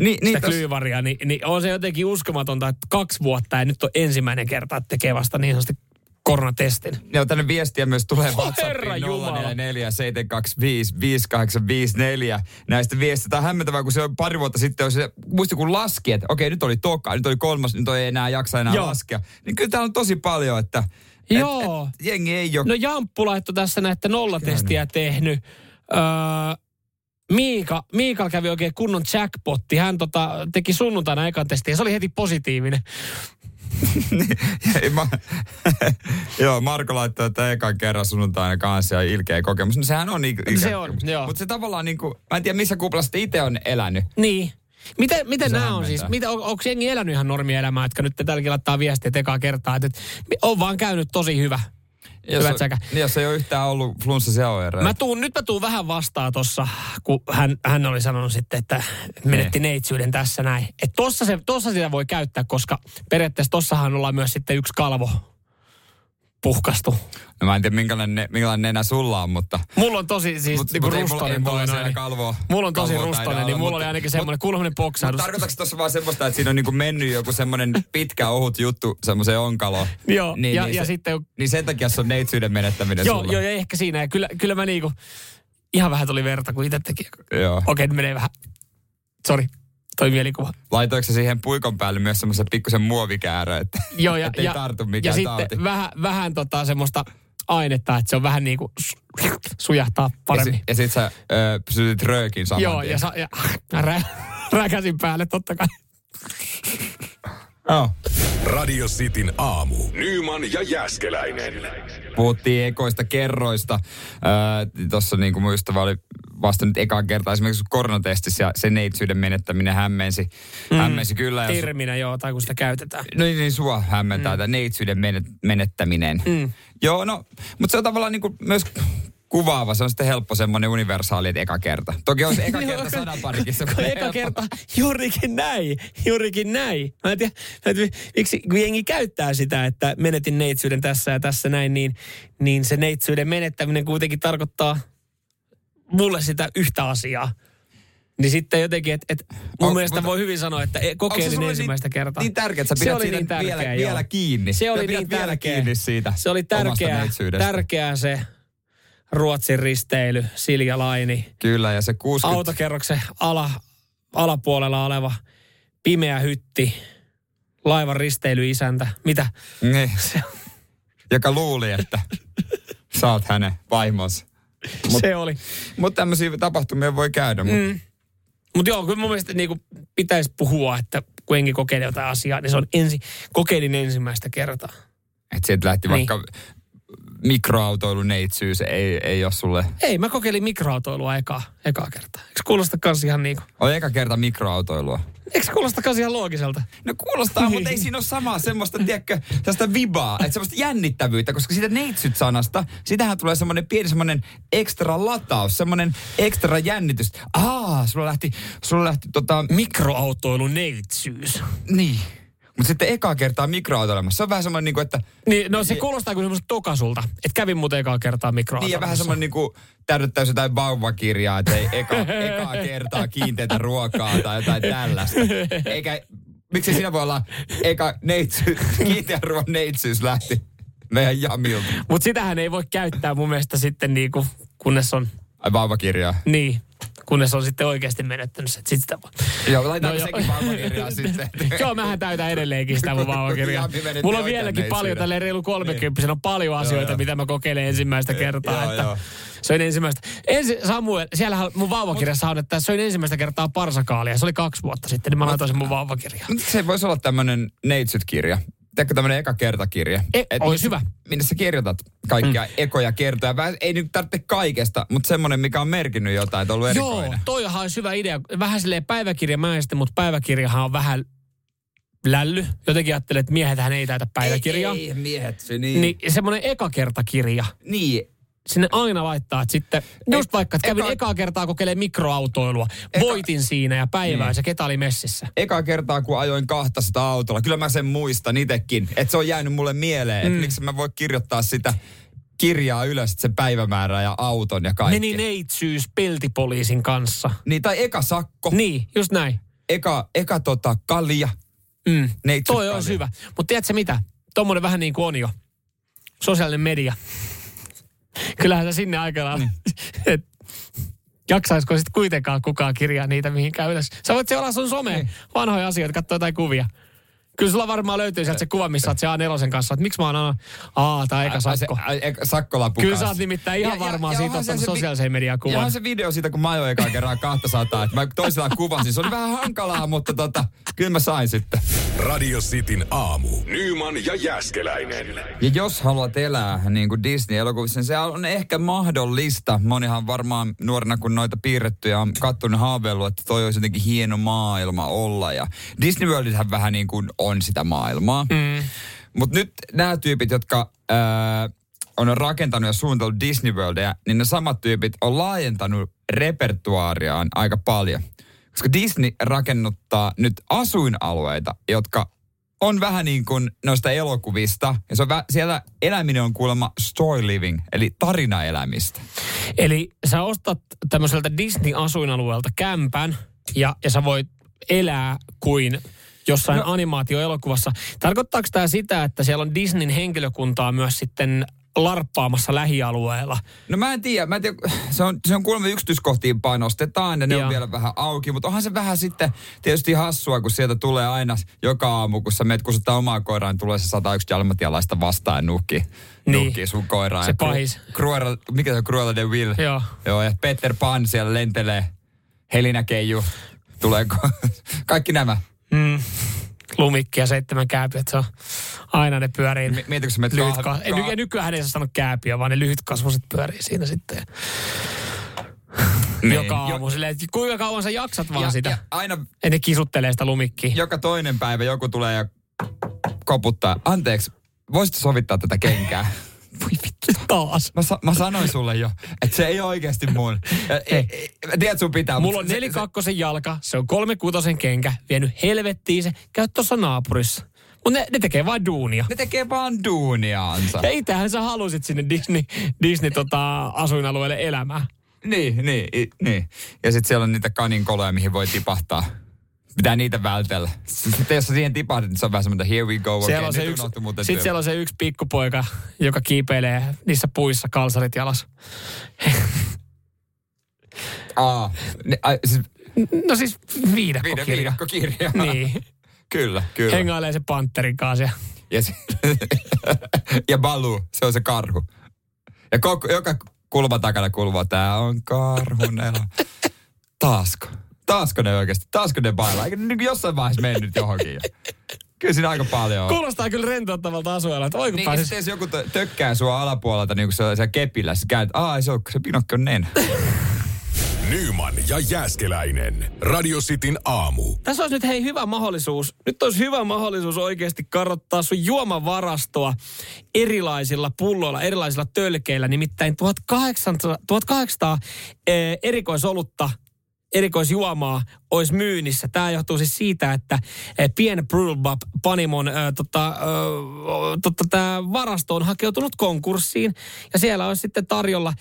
Niin, sitä niin tos, klyyvaria, niin, niin on se jotenkin uskomatonta, että kaksi vuotta ja nyt on ensimmäinen kerta, että tekee vasta niin sanotusti koronatestin. ja tänne viestiä myös tulee Oh, WhatsAppiin Jumala. 044 725 5854 näistä on hämmentävää, kun se on pari vuotta sitten, on se, muisti kun laski, että okei, nyt oli toka, nyt oli kolmas, nyt ei enää jaksa enää Joo. laskea. Niin kyllä täällä on tosi paljon, että Joo. Et, et, jengi ei ole... No Jamppu laittoi tässä näitä nollatestiä tehnyt. Öö, Miika, Miikal kävi oikein kunnon jackpotti. Hän tota, teki sunnuntaina ekan testin ja se oli heti positiivinen. <laughs> Ei, mä, <laughs> joo, Marko laittoi, että ekan kerran sunnuntaina kanssa ja ilkeä kokemus. No sehän on ilkeä Se on, joo. Mutta se tavallaan niin kuin, mä en tiedä missä kuplassa itse on elänyt. Niin. Miten, miten nämä on siis? Mitä, on, onko jengi elänyt ihan normielämää, jotka nyt tälläkin laittaa viestiä ekaa kertaa, että, että on vaan käynyt tosi hyvä. Jos, niin jos ei ole yhtään ollut flunssa oireita. Mä tuun, nyt mä tuun vähän vastaan tossa, kun hän, hän oli sanonut sitten, että menetti neitsyyden tässä näin. Että tossa, se, tossa sitä voi käyttää, koska periaatteessa tossahan ollaan myös sitten yksi kalvo puhkastu. No mä en tiedä minkälainen, ne- minkälainen nenä sulla on, mutta... Mulla on tosi siis Mut- niinku mut ei mulla- mulla noin. kalvoa- Mulla on tosi rustonen, niin mulla mut- oli ainakin semmoinen kuuluminen poksahdus. Tarkoitatko tuossa vaan semmoista, että siinä on niinku mennyt joku semmoinen pitkä ohut juttu semmoiseen onkaloon? Joo, niin, ja- niin ja se, sitten- Niin sen takia se on neitsyyden menettäminen Joo, sulla. joo, ja ehkä siinä. Ja kyllä, kyllä mä niinku, ihan vähän tuli verta, kun itse teki. joo. Okei, nyt menee vähän. Sori, toi mielikuva. Laitoiko se siihen puikon päälle myös semmoisen pikkusen muovikäärö, että <laughs> Joo, ja, <laughs> ettei ja, tartu ja mikään sitten tauti? vähän, vähän tota semmoista ainetta, että se on vähän niin kuin sujahtaa Ja, paremmin. si- ja sit sä ö, pysytit röökin saman Joo, tien. ja, sa, ja <laughs> rä, räkäsin päälle totta kai. Joo. Radio Cityn aamu. Nyman ja Jäskeläinen. Puhuttiin ekoista kerroista. Tuossa niin kuin mun ystävä oli vasta nyt ekaa kertaa esimerkiksi koronatestissä ja se neitsyyden menettäminen hämmensi, mm. hämmensi kyllä. Ja su- Terminä joo, tai kun sitä käytetään. No niin, niin sua hämmentää mm. tämä neitsyyden menet- menettäminen. Mm. Joo, no, mutta se on tavallaan niin kuin myös kuvaava. Se on sitten helppo semmoinen universaali, että eka kerta. Toki olisi eka <laughs> kerta sadan parikissa. Eka kerta, juurikin näin, juurikin näin. Mä en tiedä, mä en tiedä, miksi kun jengi käyttää sitä, että menetin neitsyyden tässä ja tässä näin, niin, niin se neitsyyden menettäminen kuitenkin tarkoittaa mulle sitä yhtä asiaa. Niin sitten jotenkin, että et mun On- mielestä mutta- voi hyvin sanoa, että e- se kokeilin sulle ensimmäistä niin, kertaa. Niin tärkeää, että sä Se pidät oli siinä niin tärkeä, vielä, joo. vielä kiinni. Se oli niin vielä tärkeä. kiinni siitä Se oli neitsyydestä. tärkeää se Ruotsin risteily, Silja Laini, Kyllä, ja se 60... autokerroksen ala, alapuolella oleva pimeä hytti, laivan risteilyisäntä. Mitä? Niin, Se, joka luuli, että sä oot hänen vaimonsa. Mut- se oli. Mutta tämmöisiä tapahtumia voi käydä. Mut Mm. Mutta joo, kyllä mun mielestä niinku pitäisi puhua, että kun enkin kokeilee jotain asiaa, niin se on ensi, kokeilin ensimmäistä kertaa. Että sieltä lähti Niin. vaikka mikroautoilun neitsyys, ei, ei ole sulle... Ei, mä kokeilin mikroautoilua ekaa, ekaa kertaa. Eikö kuulosta kans ihan niinku? On eka kerta mikroautoilua. Eikö kuulosta kans ihan loogiselta? No kuulostaa, mutta ei siinä ole samaa semmoista, tiedätkö, tästä vibaa, että semmoista jännittävyyttä, koska siitä neitsyt-sanasta, sitähän tulee semmoinen pieni semmoinen ekstra lataus, semmoinen ekstra jännitys. Aa, sulla lähti, sulla lähti tota, Mikroautoilun neitsyys. niin. Mutta sitten ekaa kertaa mikroautoilemassa, se on vähän semmoinen niinku, että Niin, no se kuulostaa kuin semmoista tokasulta. Että kävin muuten ekaa kertaa mikroautoilussa. Niin ja vähän semmoinen niinku täydettäisiin jotain vauvakirjaa, että ei eka, ekaa kertaa kiinteätä ruokaa tai jotain tällaista. Eikä, miksi siinä voi olla eka neitsy, kiinteän ruoan neitsyys lähti meidän jamilta. Mutta sitähän ei voi käyttää mun mielestä sitten niinku, kunnes on, Ai vauvakirjaa. niin, kunnes on sitten oikeasti menettänyt se. Sitten sitä. Joo, laitetaan No sekin vauvakirjaa <laughs> sitten. Joo, mähän täytän edelleenkin sitä mun vauvakirjaa. Mulla on vieläkin paljon, tälleen reilu kolmekymppisenä on paljon asioita, joo. mitä mä kokeilen ensimmäistä kertaa. Joo, että joo. Söin ensimmäistä. Ensi, Samuel, siellähän mun vauvakirjassa on, että söin ensimmäistä kertaa parsakaalia. Se oli kaksi vuotta sitten, niin mä laitoin sen mun vauvakirjaan. Se voisi olla tämmöinen neitsyt-kirja. Tiedätkö tämmöinen eka kertakirja? E, Et missä- hyvä. Minne sä kirjoitat kaikkia mm. ekoja kertoja. Vähän, ei nyt tarvitse kaikesta, mutta semmoinen, mikä on merkinnyt jotain, että on ollut Joo, erikoinen. toihan olisi hyvä idea. Vähän silleen päiväkirjamäisesti, mutta päiväkirjahan on vähän lälly. Jotenkin ajattelen, että miehethän ei täytä päiväkirjaa. Ei, ei miehet, se niin. Niin semmoinen ekakertakirja. niin. Sinne aina laittaa, että sitten, just vaikka, että kävin eka- ekaa kertaa kokeilemaan mikroautoilua. Voitin siinä ja päivää, se ketä oli messissä. Eka kertaa, kun ajoin 200 autolla, kyllä mä sen muistan itekin, että se on jäänyt mulle mieleen, että Mm. miksi mä voi kirjoittaa sitä kirjaa ylös, että se päivämäärä ja auton ja kaikki. Meni neitsyys peltipoliisin kanssa. Niin, tai eka sakko, Niin, just näin. eka, eka tota kalja, Mm. neitsyt Toi kalja. hyvä. Mutta tiedätkö mitä? Tommonen vähän niin kuin on jo. Sosiaalinen media. Kyllähän se sinne aikanaan, Niin. et jaksaisiko sitten kuitenkaan kukaan kirjaa niitä mihinkään ylös. Sä voit seurata sun someen Niin. vanhoja asioita, katsoa jotain kuvia. Kyllä sulla varmaan löytyy sieltä se kuva, missä oot se A4 kanssa, että miksi mä oon aina, aa, tää eka se- sakko. sakkolappu Kyllä sä oot nimittäin ihan Ja- ja- varmaan ja siitä ottanut sosiaaliseen mediaan Ja kuvan. on se video siitä, kun mä ajoin ekaa kerran <laughs> 200, että mä toisella kuvasin. Se oli vähän hankalaa, mutta tota, kyllä mä sain sitten. Radio Cityn aamu. Nyman ja Jäskeläinen. Ja jos haluat elää niin kuin Disney-elokuvissa, niin se on ehkä mahdollista. Monihan varmaan nuorena, kun noita piirrettyjä on kattonut haaveillut, että toi olisi jotenkin hieno maailma olla. Ja Disney Worldithän vähän niin kuin on sitä maailmaa. Mm. Mutta nyt nämä tyypit, jotka ää, on rakentanut ja suunnitellut Disney Worldia, niin ne samat tyypit on laajentanut repertuaariaan aika paljon. Koska Disney rakennuttaa nyt asuinalueita, jotka on vähän niin kuin noista elokuvista. Ja se on vä- siellä eläminen on kuulemma story living, eli tarinaelämistä. Eli sä ostat tämmöiseltä Disney-asuinalueelta kämpän ja, ja sä voit elää kuin jossain no. animaatioelokuvassa. Tarkoittaako tämä sitä, että siellä on Disneyn henkilökuntaa myös sitten larppaamassa lähialueella? No mä en tiedä, mä en tiedä se, on, se on kuulemma yksityiskohtiin panostetaan ja ne Joo. on vielä vähän auki, mutta onhan se vähän sitten tietysti hassua, kun sieltä tulee aina joka aamu, kun sä meet kusuttaa omaa koiraa, niin tulee se 101 jalmatialaista vastaan ja nuhki, Niin. nuhki sun koiraa. Se ja pahis. Cruella, mikä se on Cruella de Vil? Joo. Joo, ja Peter Pan siellä lentelee, Helina Keiju, tulee ko- <laughs> kaikki nämä. Mm. Lumikki ja seitsemän kääpiöt, se on aina ne pyörii. Mi- Mietitkö sä menet Lyhyt kah- ka- kah- ja nykyään ei saa sanoa kääpiö, vaan ne lyhytkasvuiset pyörii siinä sitten. Niin. Joka Jo- aamu silleen, että kuinka kauan sä jaksat vaan ja, sitä. ja aina Ja ne kisuttelee sitä lumikkiä. joka toinen päivä joku tulee ja koputtaa. Anteeksi, voisitko sovittaa tätä kenkää? Voi vittu. Taas. Mä, sa- mä sanoin sulle jo, että se ei ole oikeasti mun. <laughs> Ja, e, e, että sun pitää. Mulla mut on se- nelikakkosen jalka, se on kolmekutosen kenkä, vienyt helvettiin se, käy tuossa naapurissa. Mutta ne, ne tekee vain duunia. Ne tekee vaan duuniaansa. Ja itähän sä halusit sinne Disney, Disney tota, asuinalueelle elämään. Niin, niin, niin. Ja sitten siellä on niitä kaninkoloja, mihin voi tipahtaa. Pitää niitä vältellä. Sitten jos sä siihen tipahdit, niin se on vähän semmoinen, here we go Siellä again. on se yksi, unohtui muuten sit työ. siellä on se yksi pikkupoika, joka kiipeilee niissä puissa kalsarit jalas. <laughs> Aa, ne, ai, siis No siis viidakkokirja. viidakkokirja. Niin. <laughs> kyllä, kyllä. Hengailee se panterin kanssa. Ja Ja, se, <laughs> ja Balu, se on se karhu. Ja koko, joka kulma takana kuuluu, tää on karhun. Taasko? Taasko ne oikeasti? Taasko ne bailaa? Eikö ne niin jossain vaiheessa mennyt johonkin? jo? Kyllä siinä aika paljon on. kuulostaa kyllä rentouttavalta asuella, että oi kun Niin, pääsis... jos joku tö- tökkää sua alapuolelta niin kuin se on siellä kepillä, sä käyt, aa, se on se Pinokki on nenä. <laughs> Nyman ja Jääskeläinen. Radio Cityn aamu. Tässä olisi nyt hei hyvä mahdollisuus. Nyt olisi hyvä mahdollisuus oikeasti karottaa sun juomavarastoa erilaisilla pulloilla, erilaisilla tölkeillä. Nimittäin 1800, 1800 eh, erikoisolutta erikoisjuomaa olisi myynnissä. Tämä johtuu siis siitä, että eh, Pien Brewpub Panimon äh, tota, äh, tota, tämä varasto on hakeutunut konkurssiin ja siellä olisi sitten tarjolla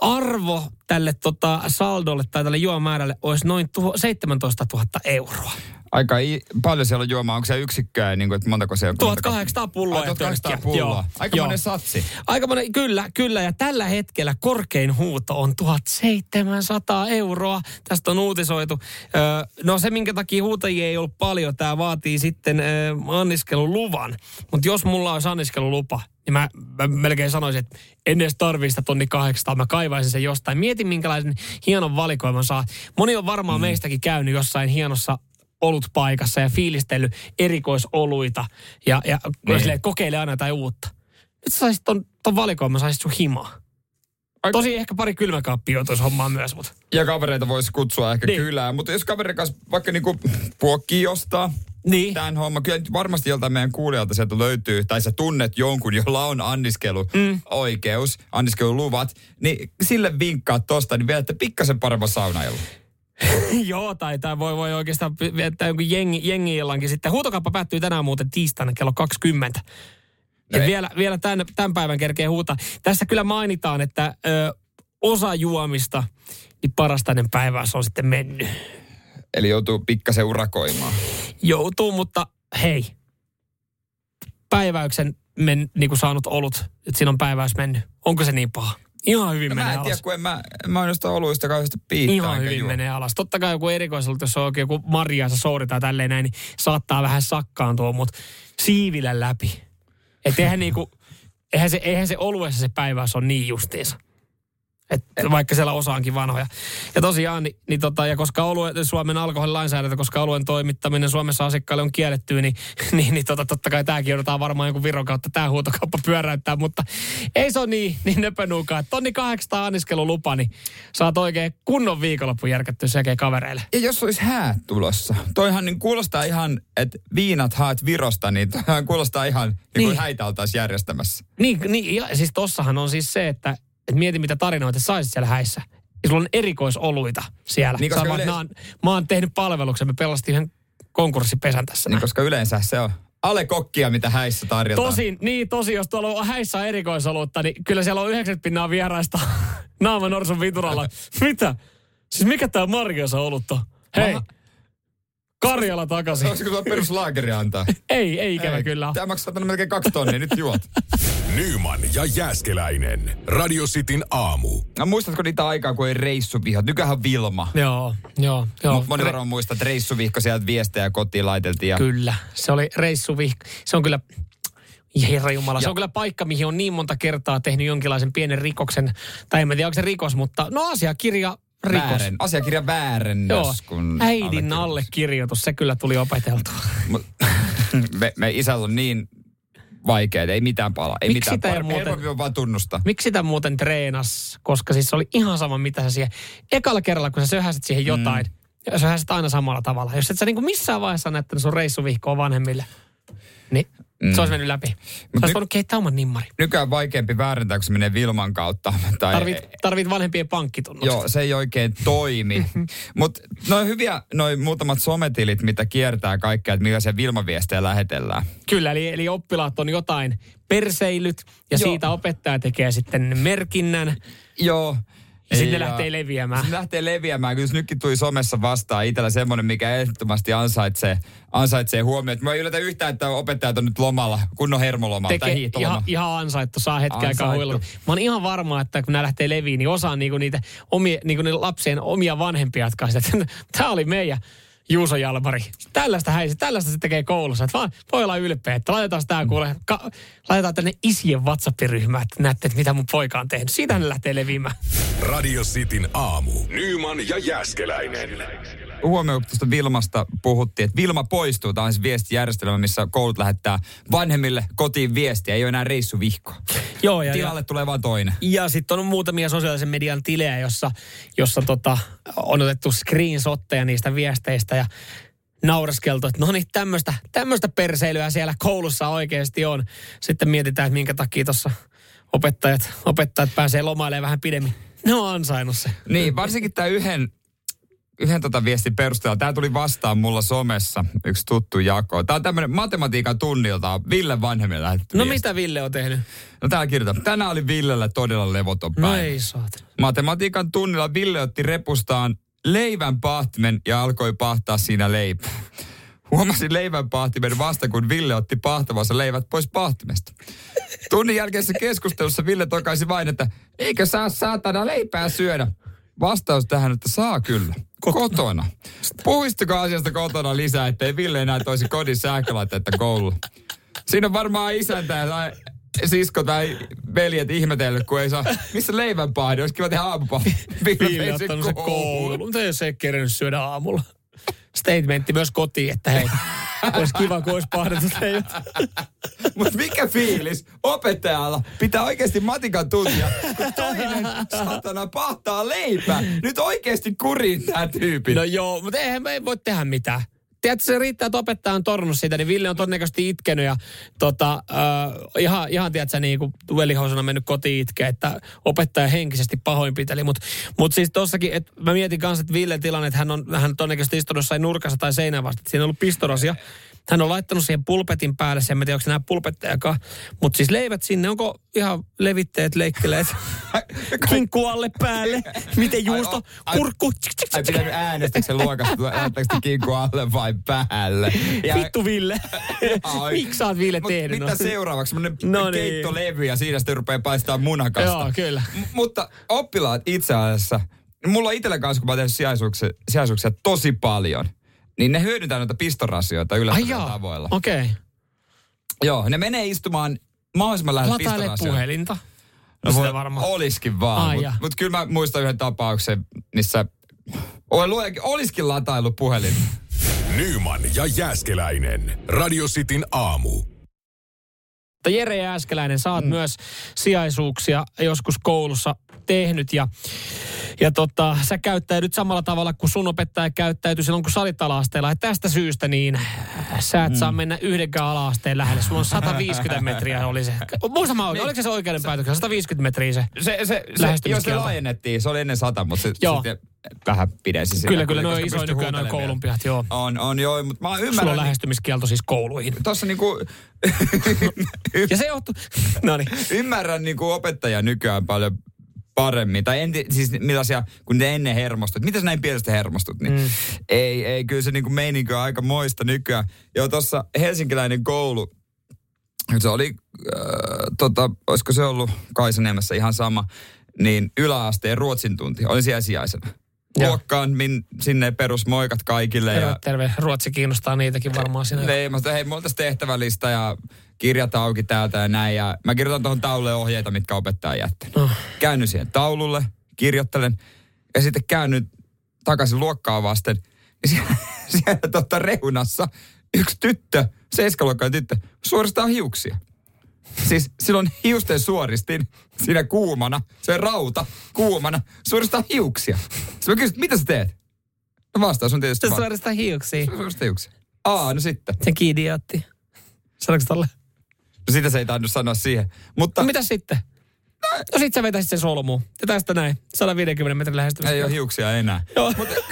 arvo tälle tota, saldolle tai tälle juomamäärälle olisi noin tuho, 17 000 euroa. Aika i- paljon siellä on juomaa. Onko se yksikköä, niin kuin, että montako se on? 1800 pulloa ja 1800 tölkkiä. pulloa. Joo, Aika joo. monen satsi. Aika monen, kyllä, kyllä. Ja tällä hetkellä korkein huuto on 1700 euroa. Tästä on uutisoitu. Öö, no se, minkä takia huutajia ei ollut paljon, tämä vaatii sitten öö, anniskeluluvan. Mutta jos mulla olisi anniskelulupa, niin mä, mä melkein sanoisin, että en edes tarvii sitä tonni 800, mä kaivaisin sen jostain. Mietin, minkälaisen hienon valikoiman saa. Moni on varmaan mm. meistäkin käynyt jossain hienossa olutpaikassa ja fiilistellyt erikoisoluita ja, ja Niin. silleen, kokeile aina jotain uutta. Nyt sä saisit ton, ton valikoiman, saisit sun himaa. Aika- Tosi ehkä pari kylmäkaappia joutuisi hommaan myös, mutta Ja kavereita voisi kutsua ehkä Niin. kylään. Mutta jos kaverin kanssa vaikka niinku puokkii jostaa, niin. tämän homma. Kyllä varmasti joltain meidän kuulijalta sieltä löytyy, tai sä tunnet jonkun, jolla on anniskeluoikeus, mm. anniskeluluvat, niin sille vinkkaa tosta, niin vielä, että pikkasen parempa saunailu. <laughs> Joo, tai, tai voi, voi oikeastaan viettää jonkun jengi, jengi illankin sitten. Huutokauppa päättyy tänään muuten tiistaina kello 20. Ja No vielä, vielä tämän, tämän päivän kerkee huutaa. Tässä kyllä mainitaan, että ö, osa juomista, niin parasta ennen päivää se on sitten mennyt. Eli joutuu pikkasen urakoimaan. Joutuu, mutta hei, päiväyksen men, niin kuin saanut olut, että siinä on päiväys mennyt. Onko se niin paha? Ihan hyvin No menee mä en alas. tiedä, kun en mä, en mä noista oluista kauheasti piittaa. Ihan hyvin juo. menee alas. Totta kai joku erikoisolut, jos on oikein joku marjaansa souri tai tälleen näin, niin saattaa vähän sakkaantua, mutta siivillä läpi. Et eihän, niinku, eihän, se, eihän se oluessa se päiväys on niin justiinsa. Et vaikka siellä osaankin vanhoja. Ja tosiaan, niin, niin tota, ja koska olue, Suomen alkoholilainsäädäntö, koska oluen toimittaminen Suomessa asiakkaille on kielletty, niin, <laughs> niin, niin tota, totta kai tämäkin joudutaan varmaan jonkun Viron kautta tämä huutokauppa pyöräyttää, mutta ei se ole niin, niin nöpönuukaan. Tonni 800 anniskelulupa, niin saat oikein kunnon viikonloppu järkättyä sekä kavereille. Ja jos olisi häät tulossa, toihan niin kuulostaa ihan, että viinat haet Virosta, niin toihan kuulostaa ihan niin kuin Niin. häitä oltaisiin järjestämässä. Niin, niin ja siis tossahan on siis se, että, että mieti mitä tarinoita saisit siellä häissä. Ja sulla on erikoisoluita siellä. Niin, Niin, koska Sä yle- mä, oon, mä oon tehnyt palveluksen, me pelastin yhden konkurssipesän tässä. Niin koska yleensä se on ale kokkia, mitä häissä tarjotaan. Tosin, niin tosi, jos tuolla on häissä erikoisolutta, niin kyllä siellä on 90 pinnaa vieraista <laughs> naama norsun vituralla. <laughs> Mitä? Siis mikä tää Margiosa olutta? Hei, Mä- Karjala takaisin. Olisiko tuo peruslaageri antaa? <laughs> Ei, ei ikävä Ei. kyllä. Tämä maksaa tänne melkein kaksi tonnia, nyt juot. <laughs> Nyman ja Jääskeläinen. Radio Cityn aamu. No, muistatko niitä aikaa, kun ei reissuvihot? Nykyään on Vilma. Joo, joo, joo. Mut Moni varmaan muistaa, että reissuvihko sieltä viestejä kotiin laiteltiin. Ja Kyllä, se oli reissuvihko. Se on kyllä, herra Jumala, se Ja- on kyllä paikka, mihin on niin monta kertaa tehnyt jonkinlaisen pienen rikoksen. Tai en mä tiedä, onko se rikos, mutta no asiakirja rikos. Väären, asiakirjan väärennös. Joo, kun äidin allekirjoitus. se kyllä tuli opeteltua. <laughs> Me, me isällä on niin vaikeaa, ei mitään pala. Ei Miksi mitään sitä muuten- on vaan tunnustaa. Miksi sitä muuten treenas? Koska siis se oli ihan sama, mitä sä siihen... Ekalla kerralla, kun sä söhäsit siihen jotain, mm. söhäsit aina samalla tavalla. Jos et sä niinku missään vaiheessa näyttänyt sun reissuvihkoa vanhemmille, niin mm. se olisi mennyt läpi. Nyt- olisi voinut keittää oman nimmari. Nykyään vaikeampi väärentää, kun se menee Vilman kautta. Tai, Tarvit, tarvit vanhempien pankkitunnukset. Joo, se ei oikein toimi. Mutta noin hyviä, noin muutamat sometilit, mitä kiertää kaikkea, että millaisia Vilma-viestejä lähetellään. Kyllä, eli, eli oppilaat on jotain perseilyt ja Joo. siitä opettaja tekee sitten merkinnän Joo. Ja sitten ne lähtee leviämään. Se lähtee leviämään, kun nytkin tuli somessa vastaan itsellä semmoinen, mikä ehdottomasti ansaitsee, ansaitsee huomioon. Mä ei yllätä yhtään, että opettajat on nyt lomalla, kunnon hermolomalla tai tekee hiihtoloma. ihan, ihan ansaittu, saa hetken aikaa huilua. Mä oon ihan varma, että kun nämä lähtee leviin, niin osaa niinku niitä omia, niinku lapsien omia vanhempia, jotka sitä, <laughs> että tämä oli meidän Juuso Jalmari. Tällaista häisi, tällaista se tekee koulussa. Että vaan voi olla ylpeä, että laitetaan tämä kuule, ka, laitetaan tänne isien WhatsApp-ryhmään, että näette, että mitä mun poika on tehnyt. Siitähän ne lähtee leviämään. Radio Cityn aamu. Nyman ja Jääskeläinen. Huomioon, kun tuosta Vilmasta puhuttiin, että Vilma poistuu. Tämä on siis viestijärjestelmä, missä koulut lähettää vanhemmille kotiin viestiä. Ei ole enää reissuvihkoa. Joo, ja, Tilalle tulee vaan toinen. Ja sitten on muutamia sosiaalisen median tilejä, jossa, jossa tota, on otettu screenshotteja niistä viesteistä ja nauraskeltu, että no niin, tämmöistä tämmöistä perseilyä siellä koulussa oikeasti on. Sitten mietitään, että minkä takia tuossa opettajat, opettajat pääsee lomailemaan vähän pidemmin. Ne on ansainnut se. Niin, varsinkin tämä yhden, yhden tota viestin perusteella. Tämä tuli vastaan mulla somessa, yksi tuttu jako. Tämä on tämmöinen matematiikan tunnilta, Ville vanhemmille lähetetty No viesti. mitä Ville on tehnyt? No täällä kirjoitetaan. Tänään oli Villellä todella levoton No päivä. ei saat. Matematiikan tunnilla Ville otti repustaan leivän pahtimen ja alkoi pahtaa siinä leipää. Huomasin leivän pahtimen vasta, kun Ville otti pahtavansa leivät pois pahtimesta. Tunnin jälkeisessä keskustelussa Ville tokaisi vain, että eikö saa saatana leipää syödä. Vastaus tähän, että saa kyllä. Kotona. Puhuisitko asiasta kotona lisää, ettei Ville enää toisi kodin sähkölaitteita kouluun? Siinä on varmaan isäntä tai sisko tai veljet ihmetellyt, kun ei saa... Missä leivänpahdi? Olisi kiva tehdä aamupahdi. Ville ottanut se koulu. Mutta ei se kerennyt syödä aamulla. Statementti myös kotiin, että hei, olisi kiva, kun olisi pahdetut leivät. Mutta mikä fiilis opettajalla pitää oikeasti matikan tuntia, kun toinen satana pahtaa leipää. Nyt oikeasti kuriin tää tyyppi. No joo, mutta eihän me ei voi tehdä mitään. Tiedätkö, se riittää, että opettaja on tornut siitä, niin Ville on todennäköisesti itkenyt ja tota, äh, ihan, ihan tiedätkö, niin kuin velihousuna mennyt kotiin itkeä, että opettaja henkisesti pahoinpiteli. Mutta mut siis tossakin, että mä mietin kanssa, että Villen tilanne, että hän on, hän on todennäköisesti istunut jossain nurkassa tai seinän vasta, että siinä on ollut pistorasia. Hän on laittanut siihen pulpetin päälle, sen en tiedä, onko se enää pulpettejakaan. Mutta siis leivät sinne, onko ihan levitteet, leikkeleet, <laughs> kinkku alle päälle, miten juusto, Ai, ai, kurkku, Ai pitänyt äänestyksen luokasta, lähettääkö sitä kinkku alle vai päälle? Ja, Vittu Ville. <laughs> Miksi sä oot Ville Mut tehnyt? mitä seuraavaksi? Semmoinen No no niin. keittolevy ja siinä sitten rupeaa paistaa munakasta. Joo, kyllä. M- mutta oppilaat itse asiassa, mulla on itsellä kanssa, kun mä oon tehnyt sijaisuuksia, sijaisuuksia tosi paljon, niin ne hyödyntää noita pistorasioita yllättävillä tavoilla. okei. Okay. Joo, ne menee istumaan mahdollisimman lähellä Lataile pistorasioita. puhelinta. No, voi, varmaan. Oliskin vaan. Ai Mutta mut kyllä mä muistan yhden tapauksen, missä Oi luojakin, olisikin latailu puhelin. Nyman ja Jääskeläinen. Radio Cityn aamu. Jere Jääskeläinen, sä oot mm. myös sijaisuuksia joskus koulussa tehnyt ja, ja tota, sä käyttäydyt samalla tavalla kuin sun opettaja käyttäytyi silloin, kun sä olit ala-asteella. Ja tästä syystä niin sä et mm. saa mennä yhdenkään ala-asteen lähelle. Sulla on 150 <laughs> metriä oli se. Muista mä oikein, oliko se oikeuden päätöksen? 150 metriä se. Se, se, se jos se laajennettiin, se oli ennen sata, mutta se, Joo. sitten vähän pidensi sitä. Kyllä, kyllä, noin isoja pystyy nykyään noin koulunpihat, joo. On, on joo, mutta mä Sulla on ymmärrän. lähestymiskielto siis kouluihin. Tuossa niinku, <laughs> Ja se johtuu... <laughs> no niin. ymmärrän niinku opettajia nykyään paljon paremmin. Tai en, siis millaisia, kun ne ennen hermostut. Miten sä näin pienestä hermostut? Niin mm. ei, ei, kyllä se niinku meininki on aika moista nykyään. Joo, tuossa helsinkiläinen koulu, se oli, äh, tota, olisiko se ollut Kaisaniemessä ihan sama, niin yläasteen ruotsin tunti. Olin siellä sijaisena. Luokkaan min, sinne perusmoikat kaikille. Terve, ja terve. Ruotsi kiinnostaa niitäkin varmaan sinä. ne, mä sanoin, hei, mulla tehtävälista ja kirjat auki täältä ja näin. Ja mä kirjoitan tuohon taululle ohjeita, mitkä opettaja on jättänyt. No. Käännyn siihen taululle, kirjoittelen ja sitten käännyn takaisin luokkaa vasten. Ja <laughs> siellä, siellä totta reunassa yksi tyttö, seiskaluokkainen tyttö, suoristaa hiuksia. Siis silloin hiusten suoristin siinä kuumana, se rauta kuumana, suoristaa hiuksia. Sitten mä kysyin, mitä sä teet? No vastaus on tietysti Se vaan, suoristaa hiuksia. suoristaa hiuksia. Aa, no sitten. Se idiootti. Sanoiko tolle? No sitä se ei tainnut sanoa siihen. Mutta No mitä sitten? No sit sä vetäisit sen solmuun. Ja tästä näin. 150 metrin lähestymistä. ei ole hiuksia enää. Joo. Mutta <laughs>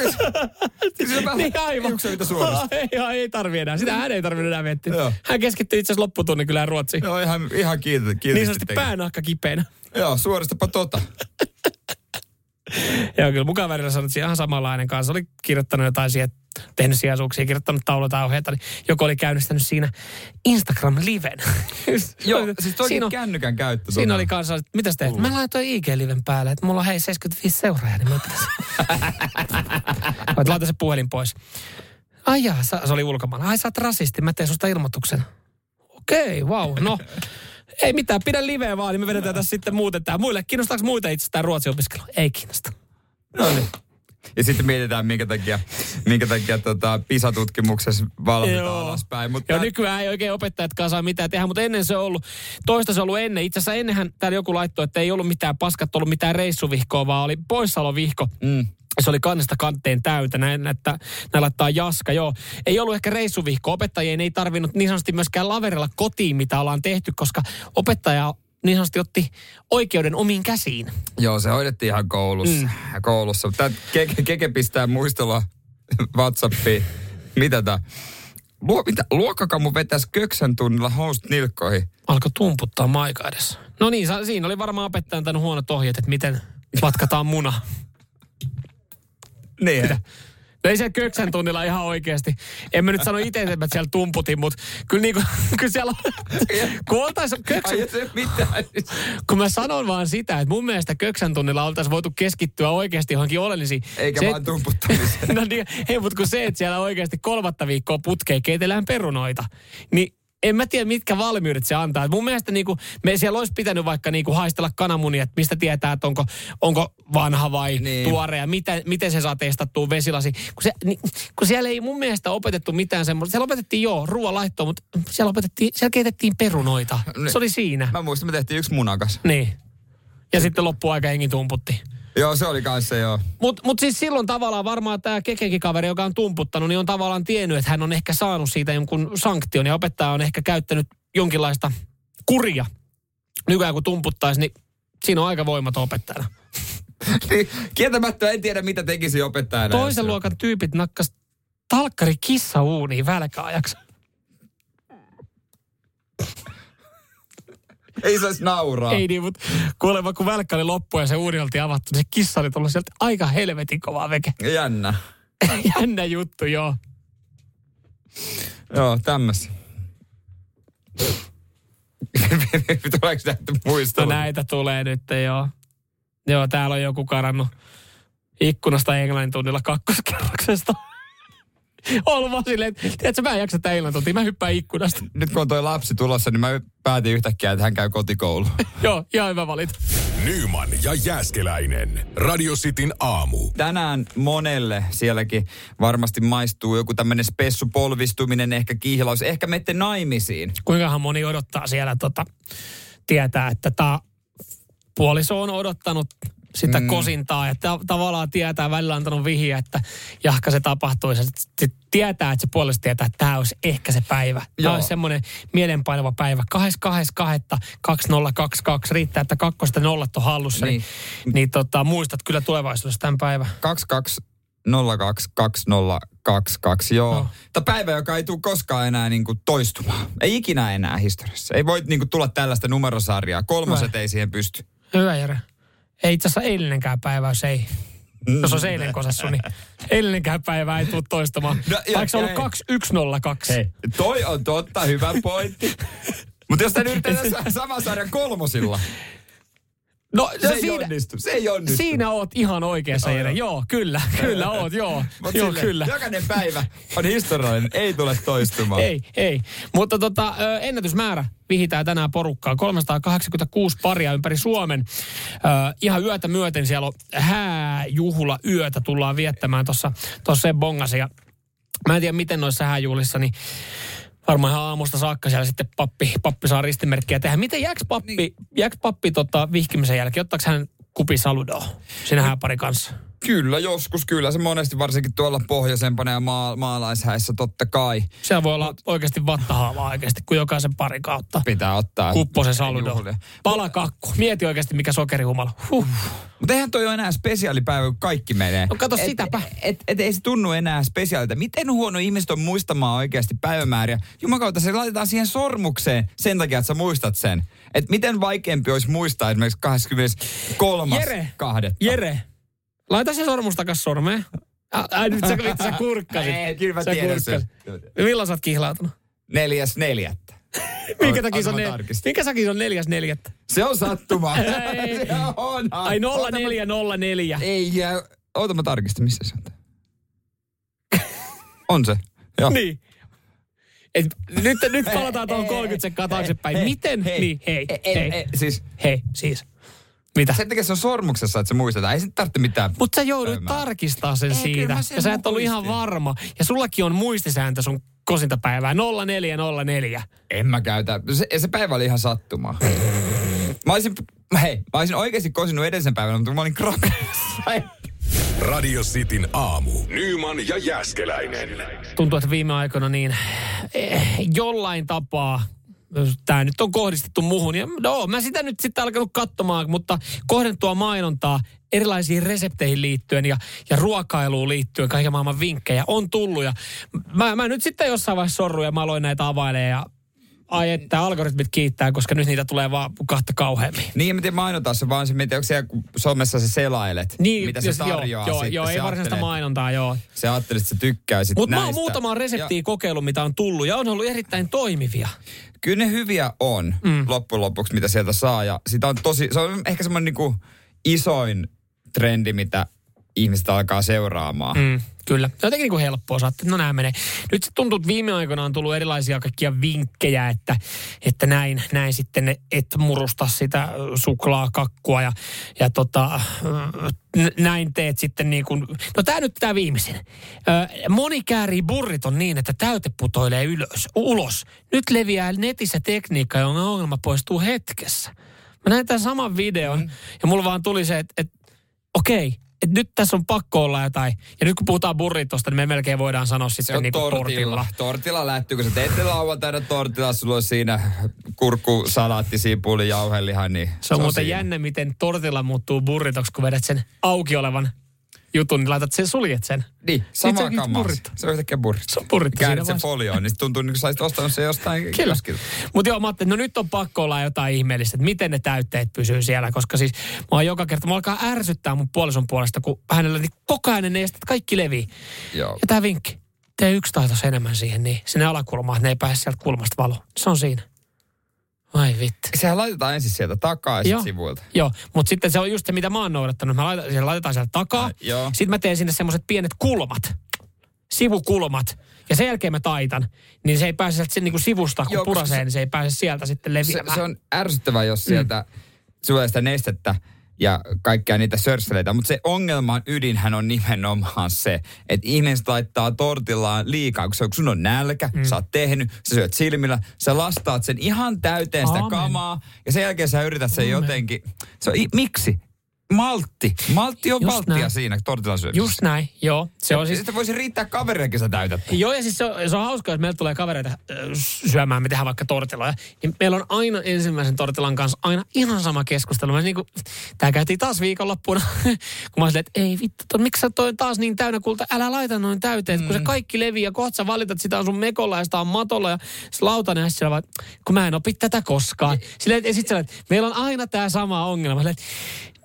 kyllä se vähän Niin aivan. hiuksia, mitä suorasta. <laughs> ei, ei tarvi enää. Sitä hän ei tarvinnut enää miettiä. Joo. Hän keskittyy itse asiassa lopputunnin kyllä Ruotsiin. Joo, ihan, ihan kiitos. kiitos niin sanotusti päänahka kipeänä. Joo, suoristapa tota. <laughs> <laughs> Joo, kyllä mukaan välillä sanottiin ihan samanlainen kanssa. Oli kirjoittanut jotain siihen, tehnyt sijaisuuksia, kirjoittanut tauluja tai ohjeita, niin joku oli käynnistänyt siinä Instagram-liven. <laughs> Joo, siis toikin siinä, on, kännykän käyttö. siinä oli kanssa, että mitä sä teet? Mä laitoin IG-liven päälle, että mulla on hei 75 seuraajaa, niin mä et <laughs> laita se puhelin pois. Ai jaa, se oli ulkomailla. Ai sä oot rasisti, mä teen susta ilmoituksen. Okei, okay, wow, no. Ei mitään, pidä liveä vaan, niin me vedetään tässä sitten muuten tää. Muille, kiinnostaako muita itse tämä ruotsin opiskelu? Ei kiinnosta. No niin. Ja sitten mietitään, minkä takia, minkä takia tota, PISA-tutkimuksessa valmitaan Joo. alaspäin. Mutta Joo, nykyään ei oikein opettajatkaan saa mitään tehdä, mutta ennen se on ollut, toista se on ollut ennen. Itse asiassa ennenhän täällä joku laittoi, että ei ollut mitään paskat, ollut mitään reissuvihkoa, vaan oli poissaolovihko. mm, Se oli kannesta kanteen täytä, näin, että näin laittaa jaska, joo. Ei ollut ehkä reissuvihko, opettajien ei tarvinnut niin sanotusti myöskään laverilla kotiin, mitä ollaan tehty, koska opettaja niin sanotusti otti oikeuden omiin käsiin. joo, se hoidettiin ihan koulussa. Mm. koulussa. Tää keke, keke pistää muistelua Whatsappiin. Mitä tää? Luo, mitä? Luokkakamu vetäisi köksän tunnilla housut nilkkoihin. Alkoi tumputtaa maika edessä. No niin, siinä oli varmaan opettajan antanut huonot ohjeet, että miten vatkataan muna. Niin. No ei siellä köksän tunnilla ihan oikeasti. En mä nyt sano itse, että mä siellä tumputin, mutta kyllä, niinku, <laughs> kyllä siellä on, kun oltais köksän, kun mä sanon vaan sitä, että mun mielestä köksän tunnilla oltaisiin voitu keskittyä oikeasti johonkin oleellisiin. Eikä se, vaan tumputtamiseen. <laughs> No niin, hei, mutta kun se, että siellä oikeasti kolmatta viikkoa putkeen keitellään perunoita, niin en mä tiedä, mitkä valmiudet se antaa. Et mun mielestä niinku, me siellä olisi pitänyt vaikka niinku haistella kananmunia, että mistä tietää, että onko, onko vanha vai Niin. tuore ja miten, miten se saa testattua vesilasi. Kun, se, niin, kun siellä ei mun mielestä opetettu mitään semmoista. Siellä opetettiin joo, ruoan laittoa, mutta siellä, opetettiin, siellä keitettiin perunoita. Niin. Se oli siinä. Mä muistan, me tehtiin yksi munakas. Niin. Ja sitten loppuaika hengi tumputti. Joo, se oli kanssa se joo. Mutta mut siis silloin tavallaan varmaan tämä kekenkin kaveri, joka on tumputtanut, niin on tavallaan tiennyt, että hän on ehkä saanut siitä jonkun sanktion ja opettaja on ehkä käyttänyt jonkinlaista kuria. Nykyään kun tumputtaisi, niin siinä on aika voimaton opettajana. <laughs> Niin, Kieltämättä en tiedä, mitä tekisi opettajana. Toisen jos- luokan tyypit nakkas talkkari kissa uuniin välkäajaksi. Ei saisi nauraa. Ei niin, mutta kuulemma kun välkkä oli loppu ja se uuni oltiin avattu, niin se kissa oli tullut sieltä aika helvetin kovaa veke. Jännä. <laughs> Jännä juttu, joo. Joo, tämmössä. <laughs> Tuleeko näitä No muistelua? näitä tulee nyt, joo. Joo, täällä on joku karannut ikkunasta englannin tunnilla kakkoskerroksesta. <laughs> Ollut vaan silleen, että tiedätkö, mä en jaksa tätä englannin tuntia, mä hyppään ikkunasta. <laughs> Nyt kun on toi lapsi tulossa, niin mä päätin yhtäkkiä, että hän käy kotikoulu. <laughs> joo, ihan hyvä valinta. Nyman ja Jääskeläinen. Radio Cityn aamu. Tänään monelle sielläkin varmasti maistuu joku tämmöinen spessupolvistuminen, ehkä kihlaus. Ehkä mette naimisiin. Kuinkahan moni odottaa siellä tota, tietää, että tämä puoliso on odottanut sitä mm. kosintaa ja ta- tavallaan tietää, välillä on antanut vihiä, että jahka se tapahtuisi. Se tietää, että se puolesta tietää, että tämä olisi ehkä se päivä. Joo. Tämä olisi semmoinen mielenpainava päivä. 22.2022 riittää, että kakkosta nollat on hallussa, niin, niin, niin tota, muistat kyllä tulevaisuudessa tämän päivän. 22 022022, joo. No. Tämä päivä, joka ei tule koskaan enää niin kuin toistumaan. Ei ikinä enää historiassa. Ei voi niin kuin tulla tällaista numerosarjaa. Kolmoset Hyvä. ei siihen pysty. Hyvä, Jere. Ei itse asiassa eilinenkään päivä, jos ei. Jos on eilen kosassu, niin eilinenkään päivä ei tule toistumaan. No, Vaikka se on ollut 2102. Hei, toi on totta, hyvä pointti. Mutta jos te <laughs> nyt sama sarjan kolmosilla, No, se ei siinä, onnistu, se ei onnistu. Siinä oot ihan oikeassa, Jere. Joo, joo kyllä, kyllä oot, joo. joo sille, kyllä. Jokainen päivä on historiallinen, ei tule toistumaan. ei, ei. Mutta tota, ennätysmäärä vihitään tänään porukkaa. 386 paria ympäri Suomen. ihan yötä myöten siellä on hääjuhla yötä tullaan viettämään tuossa tuossa bongasia. Mä en tiedä, miten noissa hääjuhlissa, niin varmaan ihan aamusta saakka siellä sitten pappi, pappi saa ristimerkkiä tehdä. Miten jääks pappi, niin. jääks pappi tota, vihkimisen jälkeen? Ottaako hän kupi saludoa siinä hääpari kanssa? Kyllä, joskus kyllä. Se monesti varsinkin tuolla pohjoisempana ja maa, maalaishäissä totta kai. Se voi olla oikeasti vattahaava oikeasti, kun jokaisen pari kautta. Pitää ottaa. Kupposen saludo. Palakakku. Mieti oikeasti, mikä sokerihumala. Huh. Mutta eihän toi ole enää spesiaalipäivä, kun kaikki menee. No kato et, sitäpä. Et, et, et, ei se tunnu enää spesiaalilta. Miten huono ihmiset on muistamaan oikeasti päivämääriä? Jumakauta, se laitetaan siihen sormukseen sen takia, että sä muistat sen. Et miten vaikeampi olisi muistaa esimerkiksi 23. Jere, kahdetta. Jere, laita se sormus takas sormeen. Ai nyt sä, sä kurkkasit. Ei, kyllä mä sä tiedän sen. Milloin sä oot kihlautunut? Neljäs neljättä. <laughs> Minkä takia se on, minkä takia se on neljäs neljättä? Se on sattuma. <laughs> se on. Ai 0404. Ei, ja, oota mä tarkistan, missä se on. on se. Joo. Niin. Et nyt, nyt palataan tuohon 30 sekkaa taaksepäin. Miten? Hei, niin, hei, hei, hei, hei, siis. hei, siis. Mitä? Sen takia se on sormuksessa, että se muistetaan. Ei se tarvitse mitään. Mutta sä joudut tarkistaa sen Ei, siitä. Sen ja sä et ollut ihan varma. Ja sullakin on muistisääntö sun kosintapäivää. 0404. En mä käytä. Se, se päivä oli ihan sattumaa. mä olisin, hei, mä olisin oikeasti kosinut edellisen päivänä, mutta mä olin. Radio Cityn aamu. Nyman ja Jäskeläinen. Tuntuu, että viime aikoina niin eh, jollain tapaa tämä nyt on kohdistettu muhun. Ja no, mä sitä nyt sitten alkanut katsomaan, mutta kohdentua mainontaa erilaisiin resepteihin liittyen ja, ja ruokailuun liittyen, kaiken maailman vinkkejä on tullut. Ja mä, mä nyt sitten jossain vaiheessa sorru ja mä aloin näitä availemaan ja ai että algoritmit kiittää, koska nyt niitä tulee vaan kahta kauheammin. Niin, miten mainotaan se vaan se, miten, onko siellä somessa se selailet, niin, mitä se tarjoaa joo, sitten. Joo, ei varsinaista mainontaa, joo. Se ajattelit, että se tykkäisit Mutta mä oon muutama reseptiä kokeillut, mitä on tullut, ja on ollut erittäin toimivia. Kyllä ne hyviä on mm. loppujen lopuksi, mitä sieltä saa, ja sitä on tosi, se on ehkä semmoinen niinku isoin trendi, mitä ihmiset alkaa seuraamaan. Mm, kyllä. Se on jotenkin niin helppoa. Saatte, no nämä menee. Nyt se tuntuu, että viime aikoina on tullut erilaisia kaikkia vinkkejä, että, että näin, näin sitten et murusta sitä suklaakakkua ja, ja tota, näin teet sitten niin kuin, no tämä nyt tämä viimeisin. Moni käärii burriton niin, että täyte putoilee ylös, ulos. Nyt leviää netissä tekniikka, jonka ongelma poistuu hetkessä. Mä näin tämän saman videon mm. ja mulla vaan tuli se, että, että okei, okay, että nyt tässä on pakko olla jotain. Ja nyt kun puhutaan burritosta, niin me melkein voidaan sanoa sitten se on niin tortilla. tortilla. Tortilla lähtyy, kun sä teette lauantaina tortilla, sulla on siinä kurkku, salaatti, sipuli, jauhelihan, niin se on, se on muuten siinä. jännä, miten tortilla muuttuu burritoksi, kun vedät sen auki olevan jutun, niin laitat sen, suljet sen. Niin, sama kamma. Se on yhtäkkiä burritto. Se on burritto. Käännät sen folioon, niin tuntuu niin kuin sä olisit ostanut sen jostain kioskilta. Mutta joo, mä ajattelin, no nyt on pakko olla jotain ihmeellistä, että miten ne täytteet pysyy siellä, koska siis mä oon joka kerta, mä alkaa ärsyttää mun puolison puolesta, kun hänellä niin koko ajan ne estet kaikki levii. Joo. Ja tää vinkki, tee yksi taitos enemmän siihen, niin sinne alakulmaan, että ne ei pääse sieltä kulmasta valoon. Se on siinä. Vittu. Sehän laitetaan ensin sieltä takaa ja sivuilta. Joo, mutta sitten se on just se, mitä mä oon noudattanut. Mä laitan, siellä laitetaan sieltä takaa. Äh, joo. Sitten mä teen sinne semmoiset pienet kulmat, sivukulmat. Ja sen jälkeen mä taitan, niin se ei pääse sieltä niin kuin sivusta, kun Joo, purasee, se, niin se ei pääse sieltä sitten leviämään. Se, se on ärsyttävää, jos sieltä mm. tulee sitä nestettä ja kaikkia niitä sörsseleitä. Mutta se ongelman ydinhän on nimenomaan se, että ihmiset laittaa tortillaan liikaa, kun, sun on nälkä, mm. sä oot tehnyt, sä syöt silmillä, sä lastaat sen ihan täyteen sitä Amen. kamaa ja sen jälkeen sä yrität sen Amen. jotenkin. Se on, miksi? Maltti. Maltti on Just malttia näin. siinä tortilasyömisessä. Just näin, joo. Se on siis Sitten voisi riittää kavereillekin sä täytät. Joo, ja siis se on, se on hauskaa, että meillä tulee kavereita äh, syömään, me tehdään vaikka tortiloja. Niin meillä on aina ensimmäisen tortilan kanssa aina ihan sama keskustelu. Mä niin kuin, tää käytiin taas viikonloppuna, <laughs> kun mä silleen, että ei vittu, to, miksi sä toi taas niin täynnä kulta, älä laita noin täyteen, mm. kun se kaikki levii ja kohta sä valitat sitä on sun mekolla ja sitä on matolla ja se lautanen ja sitten vaan, kun mä en opi tätä koskaan. Silleen, ja sitten että meillä on aina tämä sama ongelma. Silleen,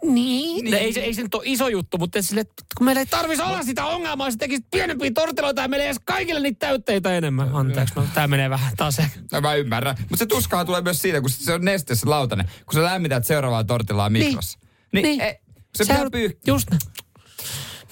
niin. niin. Ei, se, ei se nyt ole iso juttu, mutta sille, että kun meillä ei tarvitsisi olla sitä ongelmaa, se tekisi pienempiä tortiloita ja meillä ei edes kaikille niitä täytteitä enemmän. Anteeksi, no, tämä menee vähän taas ehkä. No, mä ymmärrän. Mutta se tuskahan tulee myös siitä, kun se on neste se lautanen. Kun sä lämmität seuraavaa tortilaa mikrossa. Niin, niin. E, se pitää pyyhkiä. Just näin.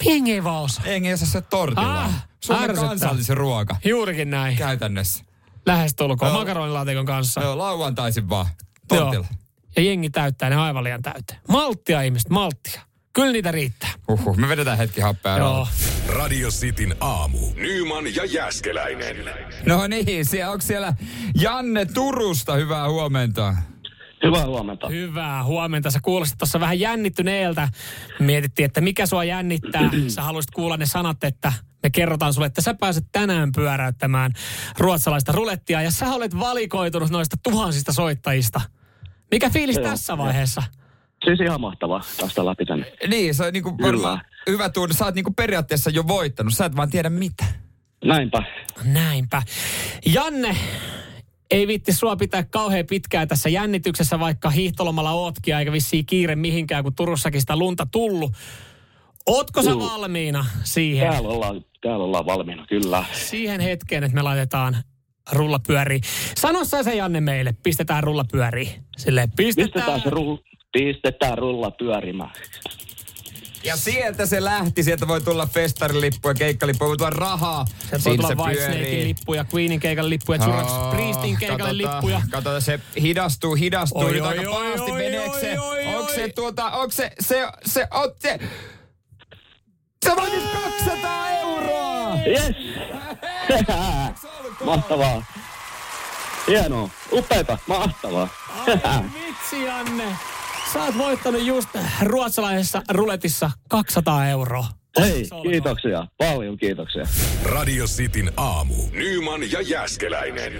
Jengi ei vaan osaa. Jengi ei osaa se tortilla. Ah, Suomen ärsyttää. kansallisen ruoka. Juurikin näin. Käytännössä. Lähestulkoon makaronilaatikon kanssa. Joo, lauantaisin vaan. Tortilla. Joo. Ja jengi täyttää ne aivan liian täyteen. Malttia ihmiset, malttia. Kyllä niitä riittää. Huhhuh, me vedetään hetki happea. Joo. Radio Cityn aamu. Nyman ja Jäskeläinen. No niin, siellä, onko siellä Janne Turusta? Hyvää huomenta. Hyvää huomenta. Hyvää huomenta. Sä kuulostit tuossa vähän jännittyneeltä. Mietittiin, että mikä sua jännittää. <clears throat> Sä haluaisit kuulla ne sanat, että me kerrotaan sulle, että sä pääset tänään pyöräyttämään ruotsalaista rulettia. Ja sä olet valikoitunut noista tuhansista soittajista. Mikä fiilis Joo, tässä vaiheessa? Siis ihan mahtavaa päästä läpi tänne. Niin, se on niinku Kyllä. varmaan hyvä tunne. Sä oot niinku periaatteessa jo voittanut. Sä et vaan tiedä mitä. Näinpä. Näinpä. Janne, ei vitti sua pitää kauhean pitkään tässä jännityksessä, vaikka hiihtolomalla ootkin, eikä vissiin kiire mihinkään, kun Turussakin sitä lunta tullut. Ootko sä Juu. valmiina siihen, Täällä ollaan, täällä ollaan valmiina, kyllä. siihen hetkeen, että me laitetaan rulla pyöriin? Sano sä se Janne meille, pistetään rulla pyöriin. Silleen, pistetään. Pistetään se rulla, pistetään rulla pyörimään. Ja sieltä se lähti. Sieltä voi tulla festarilippu ja keikkalippu. Voi tulla rahaa. Sieltä voi tulla se Whitesnakein pyörii. lippuja, Queenin keikan lippuja, Judas Oh, Priestin keikalle katsotaan, lippuja. Katsotaan, se hidastuu, hidastuu Oi, nyt oi, aika oi, pahasti. oi, Meneekö oi, se? oi, Onko se oi. tuota, onko se, se, se, on se... Sä voitit 200 euroa! Yes! <laughs> Mahtavaa. Hienoa. Upeeta. Mahtavaa. Ai vitsi Janne. Sä oot voittanut just ruotsalaisessa ruletissa 200 euroa. Hei, kiitoksia. Paljon kiitoksia. Radio Cityn aamu. Nyman ja Jäskeläinen.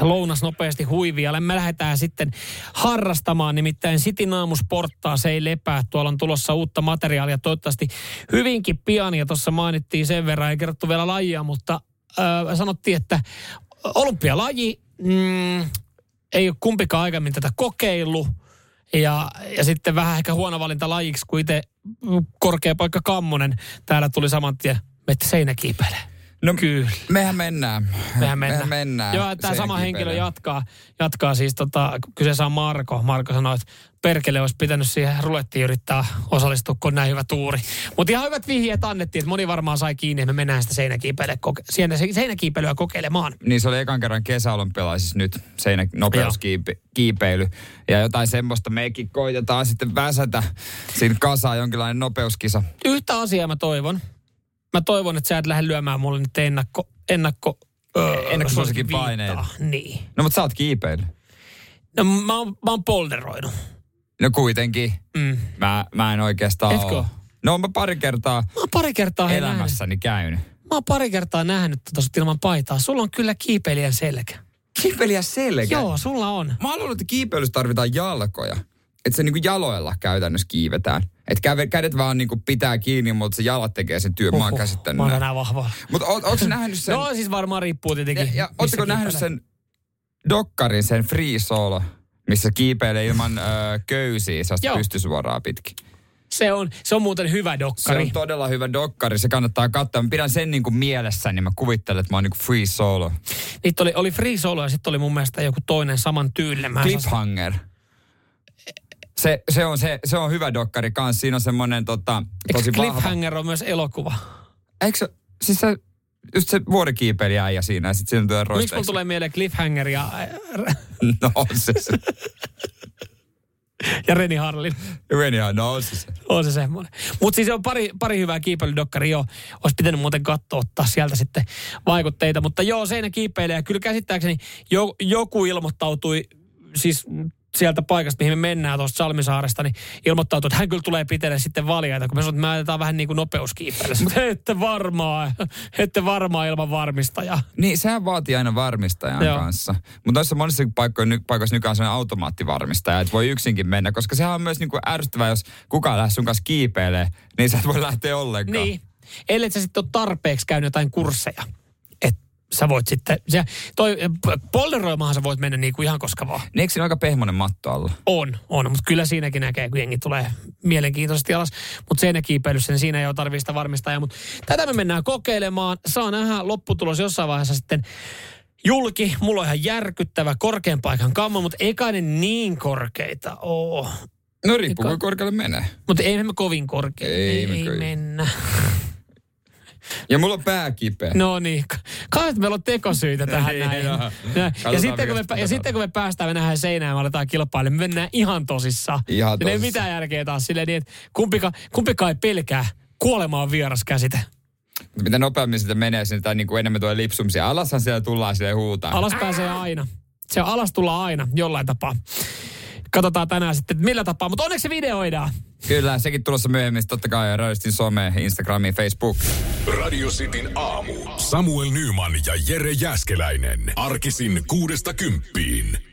Lounas nopeasti huivialle. Me lähdetään sitten harrastamaan, nimittäin Cityn aamusporttaa se ei lepää. Tuolla on tulossa uutta materiaalia toivottavasti hyvinkin pian. Ja tuossa mainittiin sen verran, ei kerrottu vielä lajia, mutta äh, sanottiin, että olympialaji mm, ei ole kumpikaan aikaisemmin tätä kokeillut. Ja, ja sitten vähän ehkä huono valinta lajiksi, kun itse korkea paikka Kammonen täällä tuli saman tien, että seinäkiipeilee. No Kyllä. Mehän mennään. Mehän mennään. Mehän mennään. Joo, tämä sama henkilö jatkaa, jatkaa siis tota, kyseessä on Marko. Marko sanoi, että perkele olisi pitänyt siihen rulettiin yrittää osallistua, kun näin hyvä tuuri. Mutta ihan hyvät vihjeet annettiin, että moni varmaan sai kiinni, että me mennään sitä seinäkiipeilyä, koke- seinäkiipeilyä kokeilemaan. Niin se oli ekan kerran kesäolympialaisissa nyt seinä nopeuskiipeily. Ja jotain semmoista mekin koitetaan sitten väsätä siinä kasaan jonkinlainen nopeuskisa. Yhtä asiaa mä toivon. Mä toivon, että sä et lähde lyömään mulle nyt ennakko, ennakko, öö, Ennakkosuosikin paineita. Niin. No mutta sä oot kiipeily. No mä oon, mä oon polderoinut. No kuitenkin. Mm. Mä, mä en oikeastaan Etkö? oo. No mä pari kertaa Mä pari kertaa nähnyt. elämässäni käynyt. Mä oon pari kertaa nähnyt tuossa ilman paitaa. Sulla on kyllä kiipeilijän selkä. Kiipeilijä selkä. Joo, sulla on. Mä oon että kiipeilyssä tarvitaan jalkoja. Että se niinku jaloilla käytännössä kiivetään. Että kädet vaan niinku pitää kiinni, mutta se jalat tekee sen työn. Mä oon käsittänyt Mä oon vahvaa. Mutta oot, ootko nähnyt sen? <laughs> No siis varmaan riippuu tietenkin. ja, ja ootteko nähnyt sen dokkarin, sen free solo, missä kiipeilee ilman ö, köysiä, sellaista pystysuoraa pitkin? Se on, se on muuten hyvä Se dokkari. on todella hyvä dokkari, se kannattaa katsoa. Mä pidän sen niinku mielessä, niin mä kuvittelen, että mä oon niinku free solo. Niitä oli, oli free solo ja sitten oli mun mielestä joku toinen saman tyylinen. Cliffhanger. Se, se, on, se, se on hyvä dokkari kanssa. Siinä on semmoinen tota, Eikö tosi vahva. Cliffhanger on myös elokuva? Eikö se, siis se, just se vuorikiipeilijä äijä siinä ja sitten siinä tulee Miksi roista. mulla tulee mieleen Cliffhanger ja, <laughs> No on se se. ja Reni Harlin? Hyvä, no on se se. On se semmoinen. Mutta siis on pari, pari hyvää kiipeilydokkari jo. Olisi pitänyt muuten katsoa, ottaa sieltä sitten vaikutteita. Mutta joo, seinä kiipeilee. Ja kyllä käsittääkseni jo, joku ilmoittautui siis sieltä paikasta, mihin me mennään tuosta Salmisaaresta, niin ilmoittautuu, että hän kyllä tulee pitää sitten valjaita, kun me sanoin, että me ajetaan vähän niin kuin nopeuskiipeillä. Mutta <laughs> ette varmaa, ette varmaa ilman varmistajaa. Niin, sehän vaatii aina varmistajan Joo. kanssa. Mutta noissa monissa paikoissa, ny, paikoissa nykyään on automaattivarmistaja, että voi yksinkin mennä, koska sehän on myös niinku ärsyttävää, jos kukaan lähtee sun kanssa kiipeilee, niin sä et voi lähteä ollenkaan. Niin. Ellei sä sitten ole tarpeeksi käynyt jotain kursseja. Sä voit sitten, se, toi, polderoimahan sä voit mennä niin kuin ihan koska vaan. Niin eikö siinä aika pehmonen matto alla? On, on, mutta kyllä siinäkin näkee, kun jengi tulee mielenkiintoisesti alas. Mutta seinäkiipeilyssä, niin siinä ei ole tarvitse sitä varmistajaa. Mutta tätä me mennään kokeilemaan. Saa nähdä lopputulos jossain vaiheessa sitten julki. Mulla on ihan järkyttävä korkean paikan kammo, mutta ei kai ne niin korkeita oo. No riippuu, Eikä- kuinka korkealle menee. Mutta ei me kovin korkeita. Ei ei, me mennä. <laughs> Ja mulla on pää kipeä. No niin, kai että meillä on tekosyitä <laughs> tähän Niin, näin. joo. Ja, Katsotaan, sitten, kun me, ja sitten kun me päästään, me nähdään seinään ja me aletaan kilpailemaan, me mennään ihan tosissaan. Ihan Ja ei tosissaan. mitään järkeä taas silleen niin, että kumpika, kumpika ei pelkää. Kuolema on vieras käsite. Mitä nopeammin sitä menee, sitä niin kuin enemmän tulee lipsumisia. Alashan siellä tullaan sille huutaa. Alas pääsee aina. Se on alas tullaan aina, jollain tapaa. Katsotaan tänään sitten, että millä tapaa. Mutta onneksi se videoidaan. Kyllä, sekin tulossa myöhemmin. Totta kai Radistin some, Instagrami, Facebook. Radio Cityn aamu. Samuel Nyman ja Jere Jäskeläinen. Arkisin kuudesta kymppiin.